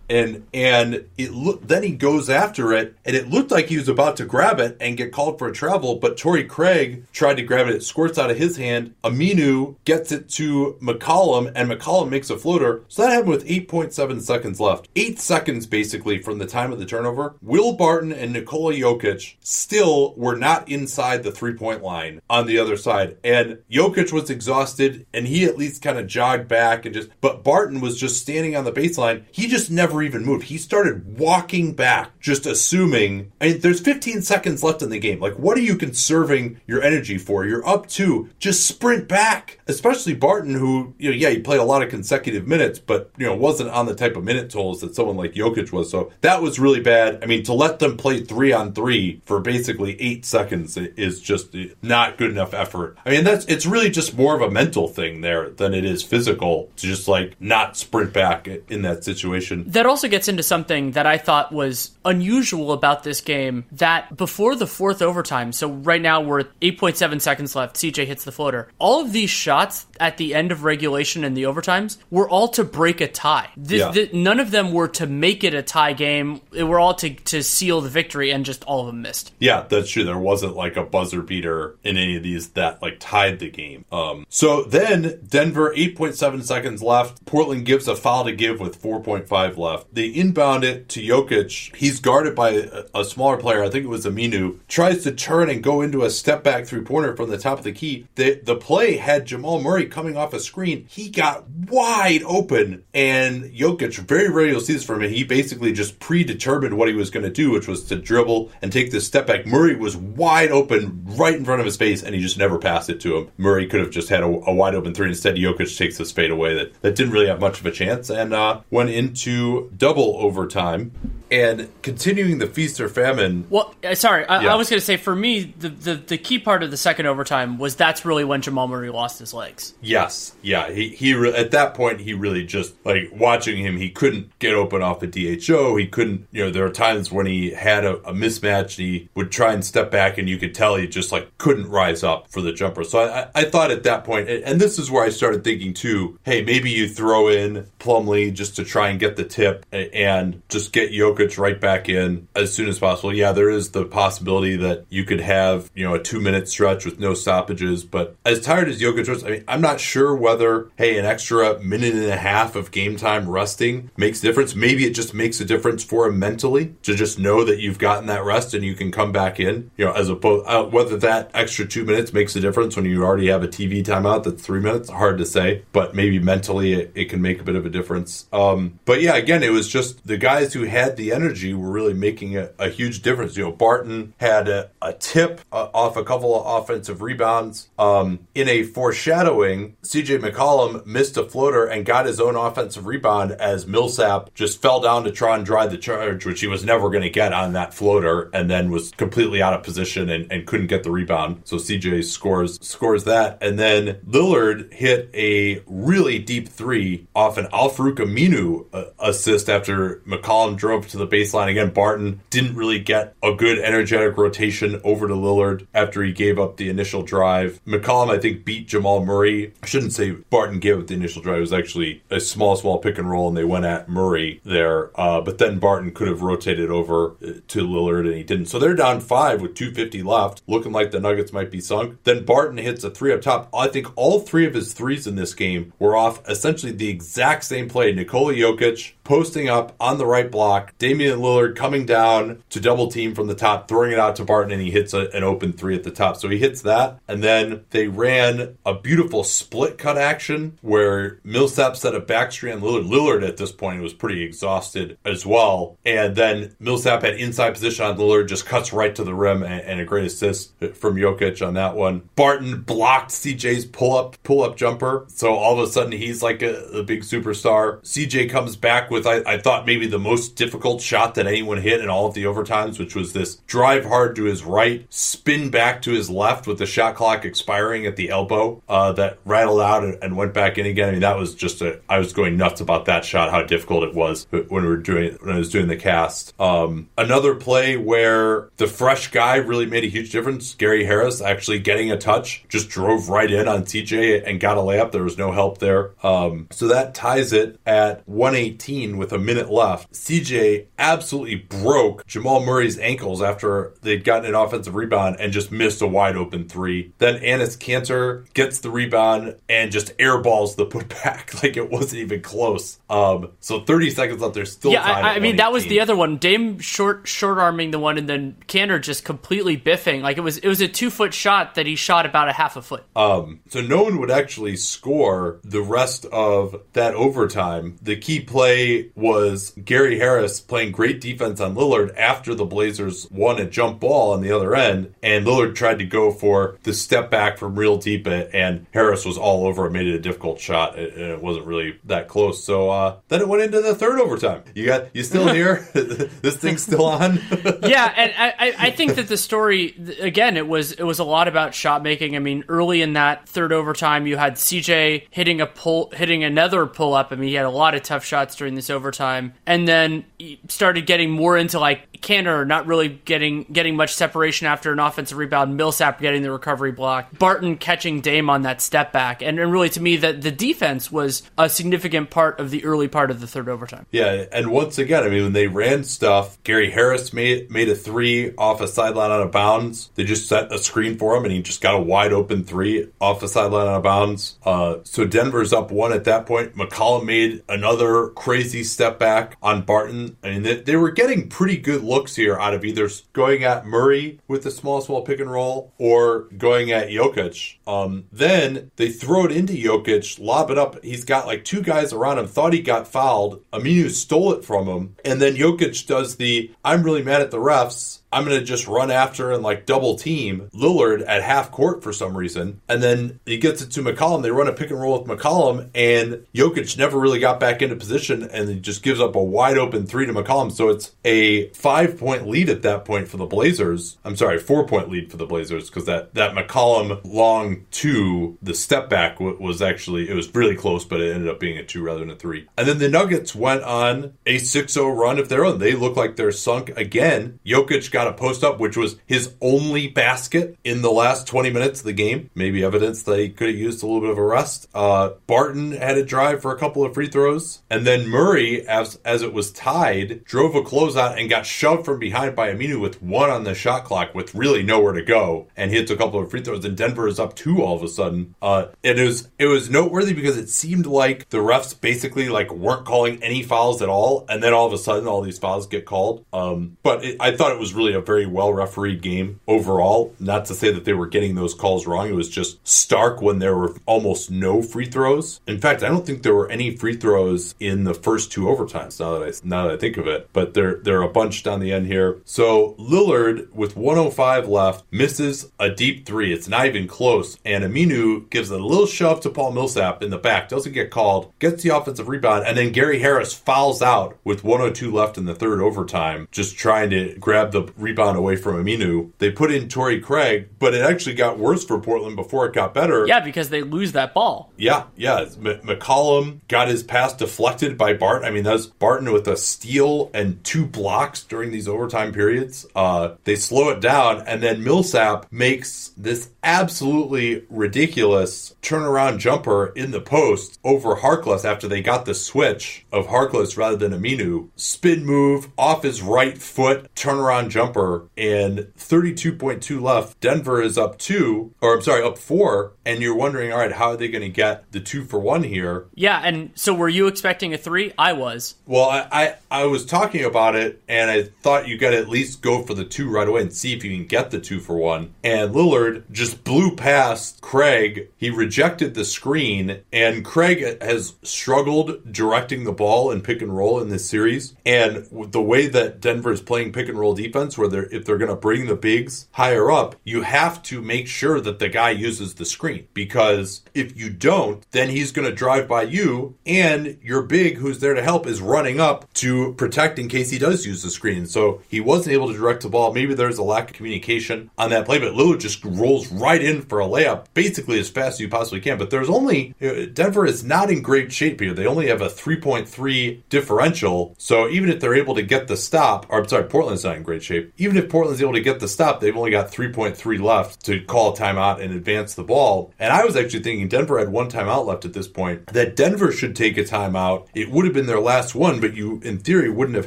A: And and it look then he goes after it and it looked like he was about to grab it and get called for a travel but Torrey Craig tried to grab it. It squirts out of his hand. Aminu gets it to McCollum and McCollum makes a floater. So that happened with 8.7 seconds left. 8 seconds basically from the time of the turnover. Will Barton and Nikola Jokic still were not inside the three point line on the other side. And Jokic was exhausted and he at least kind of jogged back and just but Barton was just standing on the baseline. He just never never even moved. He started walking back, just assuming. I mean, there's 15 seconds left in the game. Like, what are you conserving your energy for? You're up two. Just sprint back. Especially Barton, who, you know, yeah, he played a lot of consecutive minutes, but, you know, wasn't on the type of minute totals that someone like Jokic was. So that was really bad. I mean, to let them play three on three for basically eight seconds is just not good enough effort. I mean, that's, it's really just more of a mental thing there than it is physical to just like not sprint back in that situation.
B: That also gets into something that I thought was unusual about this game that before the fourth overtime, so right now we're at 8.7 seconds left, CJ hits the floater. All of these shots at the end of regulation and the overtimes were all to break a tie.
A: Yeah.
B: the- none of them were to make it a tie game. They were all to, to seal the victory, and just all of them missed.
A: Yeah, that's true. There wasn't like a buzzer beater in any of these that like tied the game. Um, so then Denver, 8.7 seconds left. Portland gives a foul to give with 4.5 left. They inbound it to Jokic. He's guarded by a, a smaller player. I think it was Aminu. Tries to turn and go into a step back three pointer from the top of the key. The, the play had Jamal Murray coming off a screen. He got wide open and Jokic, very rarely you'll see this from him. He basically just predetermined what he was going to do, which was to dribble and take this step back. Murray was wide open right in front of his face, and he just never passed it to him. Murray could have just had a, a wide open three. Instead, Jokic takes this fade away that, that didn't really have much of a chance and uh, went into double overtime. And continuing the feast or famine,
B: Well, uh, sorry, I,
A: Yeah.
B: I was going to say for me, the, the the key part of the second overtime was that's really when Jamal Murray lost his legs.
A: Yes, yeah. He he re- at that point he really just like watching him. He couldn't get open off a DHO. He couldn't. You know, there were times when he had a, a mismatch. And he would try and step back, and you could tell he just like couldn't rise up for the jumper. So I, I- I thought at that point, and and this is where I started thinking too. Hey, maybe you throw in Plumlee just to try and get the tip and just get Jokic right back in as soon as possible. Yeah, there is the possibility that you could have you know a two minute stretch with no stoppages. But as tired as Jokic was, I mean, I'm not sure whether hey an extra minute and a half of game time resting makes a difference. Maybe it just makes a difference for him mentally to just know that you've gotten that rest and you can come back in. You know, as opposed uh, whether that extra two minutes makes a difference when you already have a TV timeout that's three minutes. Hard to say, but maybe mentally it, it can make a bit of a difference. Um, but yeah, again, it was just the guys who had the energy were really making a, a huge difference. You know, Barton had a, a tip uh, off a couple of offensive rebounds. Um, in a foreshadowing, CJ McCollum missed a floater and got his own offensive rebound as Millsap just fell down to try and drive the charge, which he was never going to get on that floater, and then was completely out of position and, and couldn't get the rebound. So CJ scores scores that, and then Lillard hit a really deep three off an Al-Farouq Aminu uh, assist after McCollum drove to the baseline again. Barton didn't really get a good energetic rotation over to Lillard after he gave up the initial drive. McCollum, I think, beat Jamal Murray. I shouldn't say Barton gave up the initial drive. It was actually a small, small pick and roll, and they went at Murray there. Uh, but then Barton could have rotated over uh, to Lillard, and he didn't. So they're down five with 250 left, looking like the Nuggets might be sunk. Then Barton hits a three up top. I think all three of his threes in this game were off essentially the exact same play. Nikola Jokic posting up on the right block, Damian Lillard coming down to double team from the top, throwing it out to Barton, and he hits a, an open three at the top. So he hits that, and then they ran a beautiful split cut action where Millsap set a backscreen on Lillard. Lillard at this point was pretty exhausted as well, and then Millsap had inside position on Lillard, just cuts right to the rim, and, and a great assist from Jokic on that one. Barton blocked CJ's pull up pull up jumper, so all of a sudden he's like a, a big superstar. CJ comes back with I, I thought maybe the most difficult shot that anyone hit in all of the overtimes, which was this drive hard to his right, spin back to his left with the shot clock expiring at the elbow uh, that rattled out and, and went back in again. I mean, that was just a. I was going nuts about that shot, how difficult it was when we were doing when I was doing the cast. Um, another play where the fresh guy really made a huge difference. Gary Harris actually getting a touch, just drove right in on TJ and got a layup. There was no help there. Um, so that ties it at 118 with a minute left. CJ absolutely broke Jamal Murray's ankles after they'd gotten an offensive rebound and just missed a wide open three. Then Enes Kanter gets the rebound and just airballs the putback like it wasn't even close. Um, so 30 seconds left. They're still
B: yeah, I, I mean that was the other one. Dame short short arming the one, and then Kanter just completely biffing. Like it was it was a two foot shot that he shot about a half a foot.
A: Um, so no one would actually score the rest of that overtime. The key play play was Gary Harris playing great defense on Lillard after the Blazers won a jump ball on the other end, and Lillard tried to go for the step back from real deep, and Harris was all over it, made it a difficult shot, and it wasn't really that close. So uh, then it went into the third overtime. You got you still here? this thing's still on.
B: yeah, and I, I think that the story again it was it was a lot about shot making. I mean, early in that third overtime, you had CJ hitting a pull, hitting another pull up. I mean, he had a lot of tough shots during this overtime, and then started getting more into like Kanter not really getting getting much separation after an offensive rebound. Millsap getting the recovery block. Barton catching Dame on that step back, and, and really to me that the defense was a significant part of the early part of the third overtime.
A: Yeah, and once again, I mean when they ran stuff, Gary Harris made made a three off a sideline out of bounds. They just set a screen for him, and he just got a wide open three off the sideline out of bounds. Uh, so Denver's up one at that point. McCollum made another crazy step back on Barton. I mean they, they were getting pretty good looks here out of either going at Murray with the small, small pick and roll or going at Jokic. Um, then they throw it into Jokic, lob it up. He's got like two guys around him, thought he got fouled. Aminu stole it from him. And then Jokic does the I'm really mad at the refs I'm going to just run after and like double team Lillard at half court for some reason. And then he gets it to McCollum. They run a pick and roll with McCollum, and Jokic never really got back into position and he just gives up a wide open three to McCollum. So it's a five point lead at that point for the Blazers. I'm sorry, four point lead for the Blazers because that, that McCollum long two, the step back was actually, it was really close, but it ended up being a two rather than a three. And then the Nuggets went on a 6 0 run of their own. They look like they're sunk again. Jokic got a post up, which was his only basket in the last 20 minutes of the game. Maybe evidence that he could have used a little bit of a rest. Uh, Barton had a drive for a couple of free throws. And then Murray, as, as it was tied, drove a closeout and got shoved from behind by Aminu with one on the shot clock with really nowhere to go. And hits a couple of free throws. And Denver is up two all of a sudden. Uh, it was it was noteworthy because it seemed like the refs basically like weren't calling any fouls at all. And then all of a sudden all these fouls get called. Um, but it, I thought it was really a very well refereed game overall. Not to say that they were getting those calls wrong. It was just stark when there were almost no free throws. In fact, I don't think there were any free throws in the first two overtimes. Now that I now that I think of it, but there there are a bunch down the end here. So Lillard with 105 left misses a deep three. It's not even close, and Aminu gives a little shove to Paul Millsap in the back. Doesn't get called. Gets the offensive rebound, and then Gary Harris fouls out with 102 left in the third overtime, just trying to grab the rebound away from Aminu. They put in Torrey Craig, but it actually got worse for Portland before it got better.
B: Yeah, because they lose that ball.
A: Yeah, yeah. M- McCollum got his pass deflected by Barton. I mean, that's Barton with a steal and two blocks during these overtime periods. Uh, they slow it down, and then Millsap makes this absolutely ridiculous turnaround jumper in the post over Harkless after they got the switch of Harkless rather than Aminu. Spin move off his right foot, turnaround jumper, and 32.2 left. Denver is up two, or I'm sorry, up four, and you're wondering, all right, how are they going to get the two for one here?
B: Yeah, and so were you expecting a three? I was.
A: Well, I, I, I was talking about it, and I thought you got to at least go for the two right away and see if you can get the two for one. And Lillard just blew past Craig. He rejected the screen, and Craig has struggled directing the ball and pick and roll in this series. And the way that Denver is playing pick and roll defense, where they're if they're going to bring the bigs higher up, you have to make sure that the guy uses the screen because if you don't, then he's going to drive by you, and your big who's there to help is running up to protect in case he does use the screen. So he wasn't able to direct the ball. Maybe there's a lack of communication on that play, but Lillard just rolls right in for a layup basically as fast as you possibly can. But there's only uh, Denver is not in great shape here. They only have a 3.3 differential. So even if they're able to get the stop, or I'm sorry, Portland's not in great shape. Even if Portland's able to get the stop, they've only got 3.3 left to call a timeout and advance the ball. And I was actually thinking Denver had one timeout left at this point, that Denver should take a timeout. It would have been their last one, but you, in theory, wouldn't have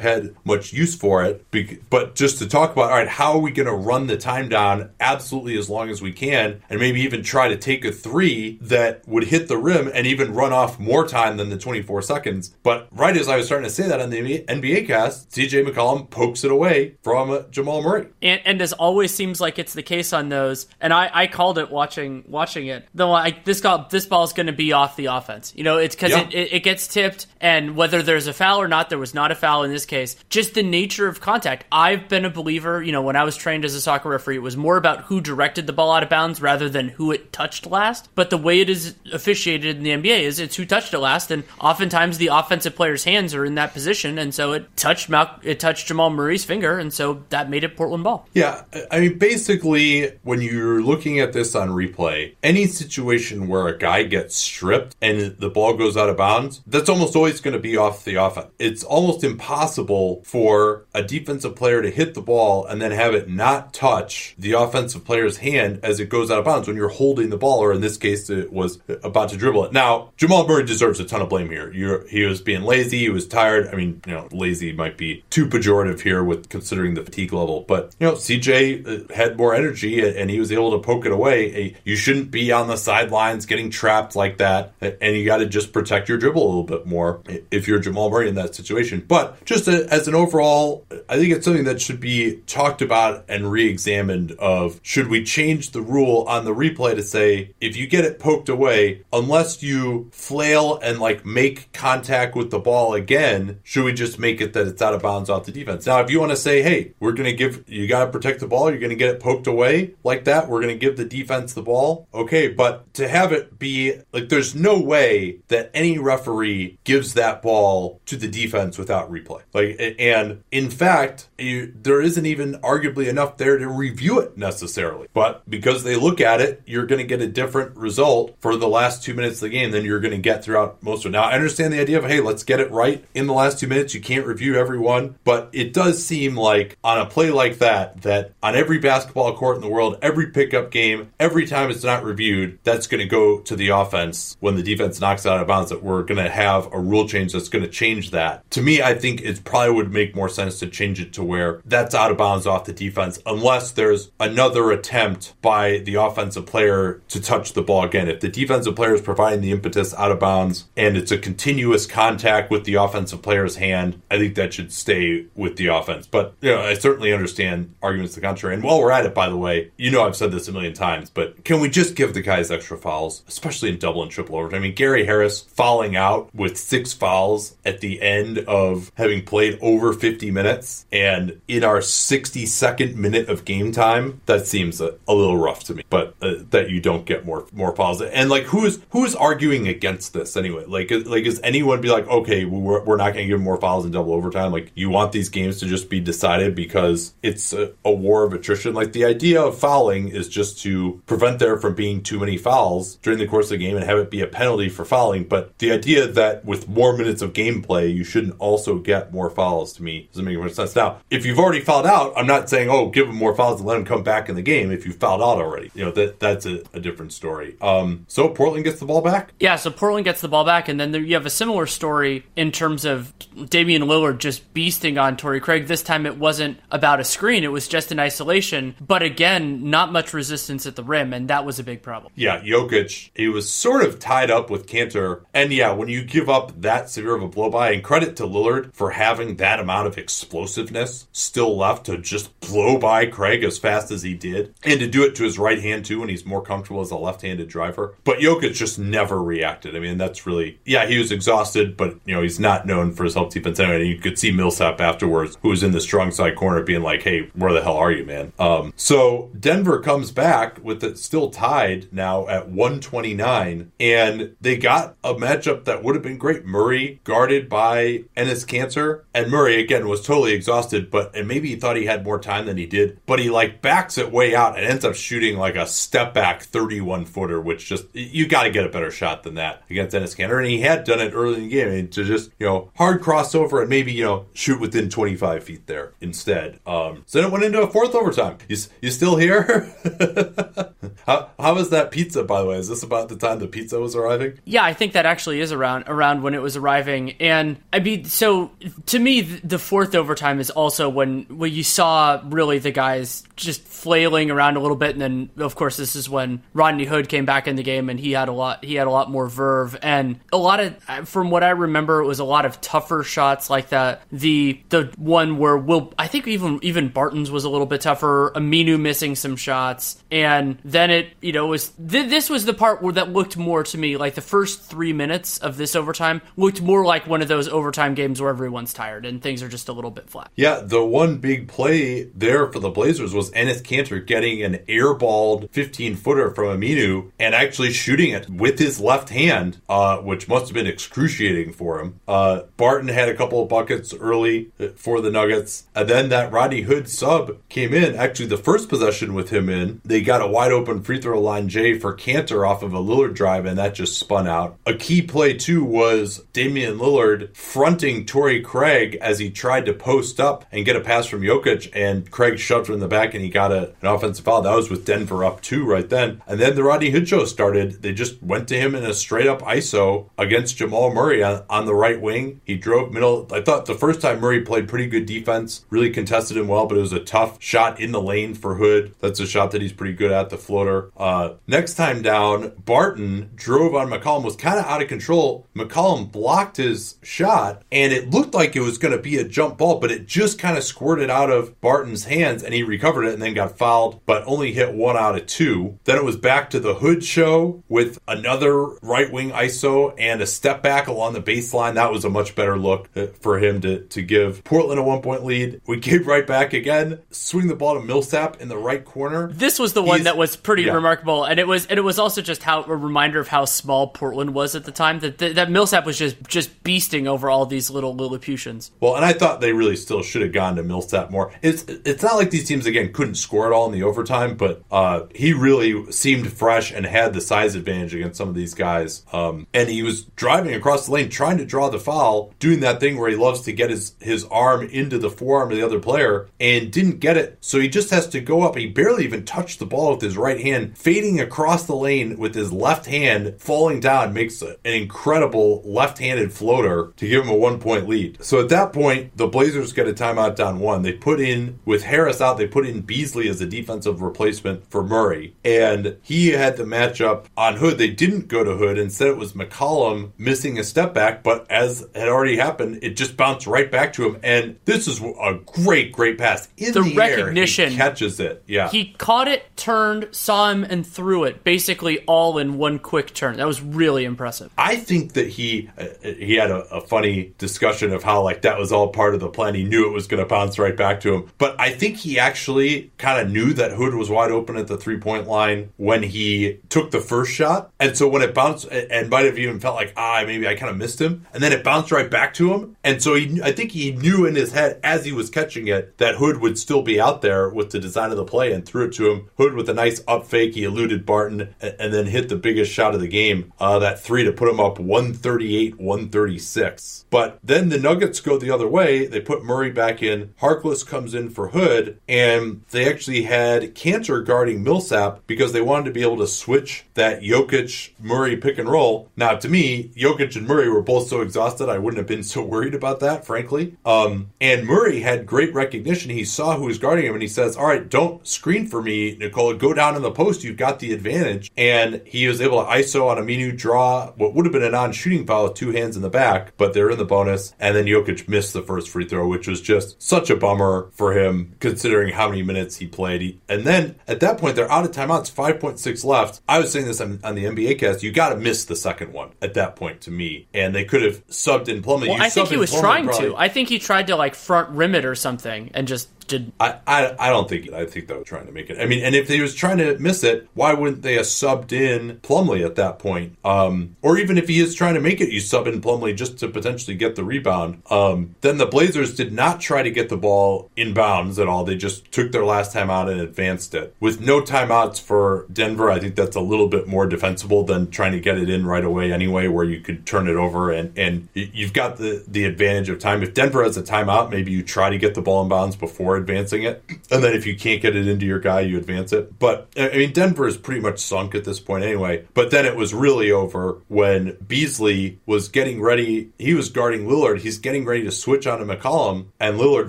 A: had much use for it. But just to talk about, all right, how are we going to run the time down absolutely as long as we can, and maybe even try to take a three that would hit the rim and even run off more time than the 24 seconds. But right as I was starting to say that on the NBA cast, CJ McCollum pokes it away from uh, Jamal Murray.
B: And, and as always seems like it's the case on those. And I, I called it watching watching it. Though I, this ball this ball is going to be off the offense. You know, it's because
A: Yeah.
B: it, it, it gets tipped, and whether there's a foul or not, there was not a foul in this case. Just the nature of contact. I've been a believer. You know, when I was trained as a soccer referee, it was more about who directed the ball out of bounds rather than who it touched last. But the way it is officiated in the NBA is it's who touched it last, and oftentimes the offensive player's hands are in that position, and so it touched Mal- it touched Jamal Murray's finger, and so that made it Portland ball.
A: Yeah, I mean, basically, when you're looking at this on replay, any situation where a guy gets stripped and the ball goes out of bounds, that's almost always going to be off the offense. It's almost impossible for a defensive player to hit the ball and then have it not touch the offensive player's hand as it goes out of bounds when you're holding the ball, or in this case, it was about to dribble it. Now, Jamal Murray deserves a ton of blame here. You're, he was being lazy, he was tired. I mean, you know, lazy might be too pejorative here with considering the fatigue level, but you know, CJ uh, had more energy and he was able to poke it away. You shouldn't be on the sidelines getting trapped like that, and you got to just protect your dribble a little bit more if you're Jamal Murray in that situation. But just as an overall, I think it's something that should be talked about and re-examined. Of should we change the rule on the replay to say if you get it poked away, unless you flail and like make contact with the ball again, should we just make it that it's out of bounds off the defense? Now, if you want to say, hey, we're going to give you got to protect the ball, you're going to get it poked away like that, we're going to give the defense the ball. Okay, but to have it be like there's no way that any referee gives that ball to the defense without replay. Like and in fact, you, there isn't even arguably enough there to review it necessarily. But because they look at it, you're going to get a different result for the last 2 minutes of the game than you're going to get throughout most of it. Now, I understand the idea of hey, let's get it right in the last 2 minutes. You can't review every one, but it does seem like on a play like that that on every basketball court in the world, every pickup game, every time it's not reviewed, that's going to go to the offense when the defense knocks out of bounds that we're going to have a rule change that's going to change that. To me, I think it probably would make more sense to change it to where that's out of bounds off the defense unless there's another attempt by the offensive player to touch the ball again. If the defensive player is providing the impetus out of bounds and it's a continuous contact with the offensive player's hand, I think that should stay with the offense. But you know, I certainly understand arguments to the contrary. And while we're at it, by the way, you know I've said this a million times, but can we just give the guys extra fouls, especially in double and triple overtime? I mean, Gary Harris falling out with six fouls at the end of having played over 50 minutes, and in our 62nd minute of game time, that seems a, a little rough to me. But uh, that you don't get more more fouls, and like who is who is arguing against this anyway? Like like is anyone be like, okay, we're, we're not going to give more fouls in double overtime? Like you want these games to just be decided because it's a, a war of attrition? Like the idea of fouling is just to prevent there from being too many fouls during the course of the game and have it be a penalty for fouling. But the idea that with more minutes of gameplay, you shouldn't also get more fouls to me doesn't make much sense. Now, if you've already fouled out, I'm not saying, oh, give him more fouls and let him come back in the game if you fouled out already. You know, that that's a, a different story. Um, so Portland gets the ball back.
B: Yeah, so Portland gets the ball back, and then there, you have a similar story in terms of Damian Lillard just beasting on Torrey Craig. This time it wasn't about a screen, it was just an isolation. But again, not much resistance at the rim, and that was a big problem.
A: Yeah, Jokic, he was sort of tied up with Kanter. And yeah, when you give up that severe of a blow by, and credit to Lillard for having that amount of explosiveness still left to just blow by Craig as fast as he did, and to do it to his right hand too when he's more comfortable as a left handed driver. But Jokic just never reacted. I mean, that's really, yeah, he was exhausted, but, you know, he's not known for his help defense anyway. And you could see Millsap afterwards, who was in the strong side corner, being like, hey, where the hell are you, man? Um, so Denver comes back with it still tied now at 129, and they got a matchup that would have been great. Murray guarded by Enes Kanter, and Murray again was totally exhausted, but and maybe he thought he had more time than he did, but he like backs it way out and ends up shooting like a step back 31 footer, which just you got to get a better shot than that against Enes Kanter, and he had done it early in the game, to just you know hard crossover and maybe you know shoot within 25 feet there instead. Um, so then it went into a fourth overtime. You you still here? how how was that pizza by the way? Is this about the time the pizza was arriving?
B: Yeah, I think that actually is around around when it was arriving, and I mean, so to me, the fourth overtime is also when when you saw really the guys just flailing around a little bit, and then of course this is when Rodney Hood came back in the game, and he had a lot he had a lot more verve, and a lot of from what I remember, it was a lot of tougher shots like that. The the one where Will I think even even even Barton's was a little bit tougher. Aminu missing some shots, and then it you know was th- this was the part where that looked more to me like the first three minutes of this overtime looked more like one of those overtime games where everyone's tired and things are just a little bit flat.
A: Yeah, the one big play there for the Blazers was Enes Kanter getting an airballed 15 footer from Aminu and actually shooting it with his left hand, uh, which must have been excruciating for him. Uh, Barton had a couple of buckets early for the Nuggets, and then that Rodney Hood sub came in. Actually, the first possession with him in, they got a wide open free throw line J for Kanter off of a Lillard drive, and that just spun out. A key play too was Damian Lillard fronting Torrey Craig as he tried to post up and get a pass from Jokic, and Craig shoved him in the back, and he got a, an offensive foul. That was with Denver up two right then, and then the Rodney Hood show started. They just went to him in a straight up ISO against Jamal Murray on, on the right wing. He drove middle. I thought the first time Murray played pretty good defense, really contested him well, but it was a tough shot in the lane for Hood. That's a shot that he's pretty good at, the floater. Uh, next time down, Barton drove on McCollum, was kind of out of control. McCollum blocked his shot, and it looked like it was going to be a jump ball, but it just kind of squirted out of Barton's hands, and he recovered it and then got fouled, but only hit one out of two. Then it was back to the Hood show with another right wing ISO and a step back along the baseline. That was a much better look uh, for him to, to give Portland a one point lead. We gave right back again, swing the ball to Millsap in the right corner.
B: This was the one that was pretty
A: yeah.
B: remarkable, and it was and it was also just how a reminder of how small Portland was at the time. That that, that Millsap was just just beasting over all these little Lilliputians.
A: Well, and I thought they really still should have gone to Millsap more. It's it's not like these teams again couldn't score at all in the overtime, but uh, he really seemed fresh and had the size advantage against some of these guys. Um, and he was driving across the lane, trying to draw the foul, doing that thing where he loves to get his his arm into the forearm of the other player, and didn't get it. So he just has to go up. He barely even touched the ball with his right hand, fading across the lane with his left hand, falling down, makes an incredible left-handed floater to give him a one-point lead. So at that point, the Blazers get a timeout down one. They put in with Harris out, they put in Beasley as a defensive replacement for Murray, and he had the matchup on Hood. They didn't go to Hood. Instead, it was McCollum missing a step back, but as had already happened, it just bounced right back to him. And this is a great, great pass in
B: The
A: the, air, he
B: recognition.
A: catches it. Yeah,
B: He caught it, turned, saw him, and threw it basically all in one quick turn. That was really impressive.
A: I think that he uh, he had a, a funny discussion of how like that was all part of the plan. He knew it was going to bounce right back to him, but I think he actually kind of knew that Hood was wide open at the three point line when he took the first shot, and so when it bounced, and might have even felt like ah maybe I kind of missed him, and then it bounced right back to him, and so he I think he knew in his head as he was catching it that Hood would still be out there with the design of the play and threw it to him. Hood with a nice up fake, he eluded Barton and, and then hit the biggest shot of the game, uh, that three to put him up 138 136. But then the Nuggets go the other way. They put Murray back in. Harkless comes in for Hood, and they actually had Kanter guarding Millsap because they wanted to be able to switch that Jokic Murray pick and roll. Now, to me, Jokic and Murray were both so exhausted, I wouldn't have been so worried about that, frankly. Um, and Murray had great recognition. He saw who was guarding him, and he says, All right, don't screen for me, Go down in the post. You've got the advantage. And he was able to ISO on Aminu draw what would have been a non shooting foul with two hands in the back, but they're in the bonus. And then Jokic missed the first free throw, which was just such a bummer for him, considering how many minutes he played. And then at that point, they're out of timeouts, 5.6 left. I was saying this on, on the NBA cast. You got to miss the second one at that point to me. And they could have subbed in Plumlee.
B: Well, I think he was trying
A: probably-
B: to. I think he tried to like front rim it or something and just did.
A: I, I I don't think I think they were trying to make it. I mean, and if he was trying to miss it, why wouldn't they have subbed in Plumlee at that point? Um, or even if he is trying to make it, you sub in Plumlee just to potentially get the rebound. Um, then the Blazers did not try to get the ball inbounds at all. They just took their last time out and advanced it with no timeouts for Denver. I think that's a little bit more defensible than trying to get it in right away anyway, where you could turn it over and and you've got the the advantage of time. If Denver has a timeout, maybe you try to get the ball inbounds before advancing it, and then if you can't get it into your guy, you advance it. But I mean, Denver is pretty much sunk at this point anyway. But then it was really over when Beasley was getting ready. He was guarding Lillard. He's getting ready to switch onto McCollum, and Lillard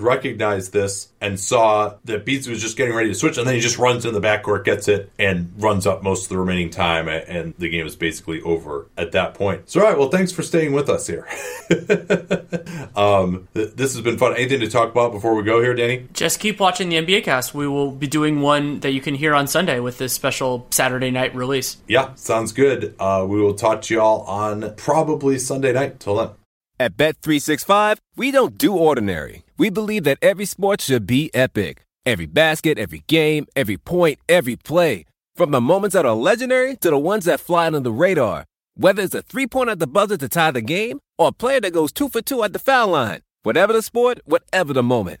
A: recognized this and saw that Beasley was just getting ready to switch, and then he just runs in the backcourt, gets it, and runs up most of the remaining time, and the game is basically over at that point. So, all right, well, thanks for staying with us here. um, th- this has been fun. Anything to talk about before we go here, Danny?
B: Just keep watching the NBA cast. We will be doing one that you can hear on Sunday with this special Saturday night release.
A: Yeah, sounds good. Uh, we will talk to y'all on probably Sunday night. Till then.
C: At Bet365, we don't do ordinary. We believe that every sport should be epic. Every basket, every game, every point, every play. From the moments that are legendary to the ones that fly under the radar. Whether it's a three pointer at the buzzer to tie the game or a player that goes two for two at the foul line. Whatever the sport, whatever the moment.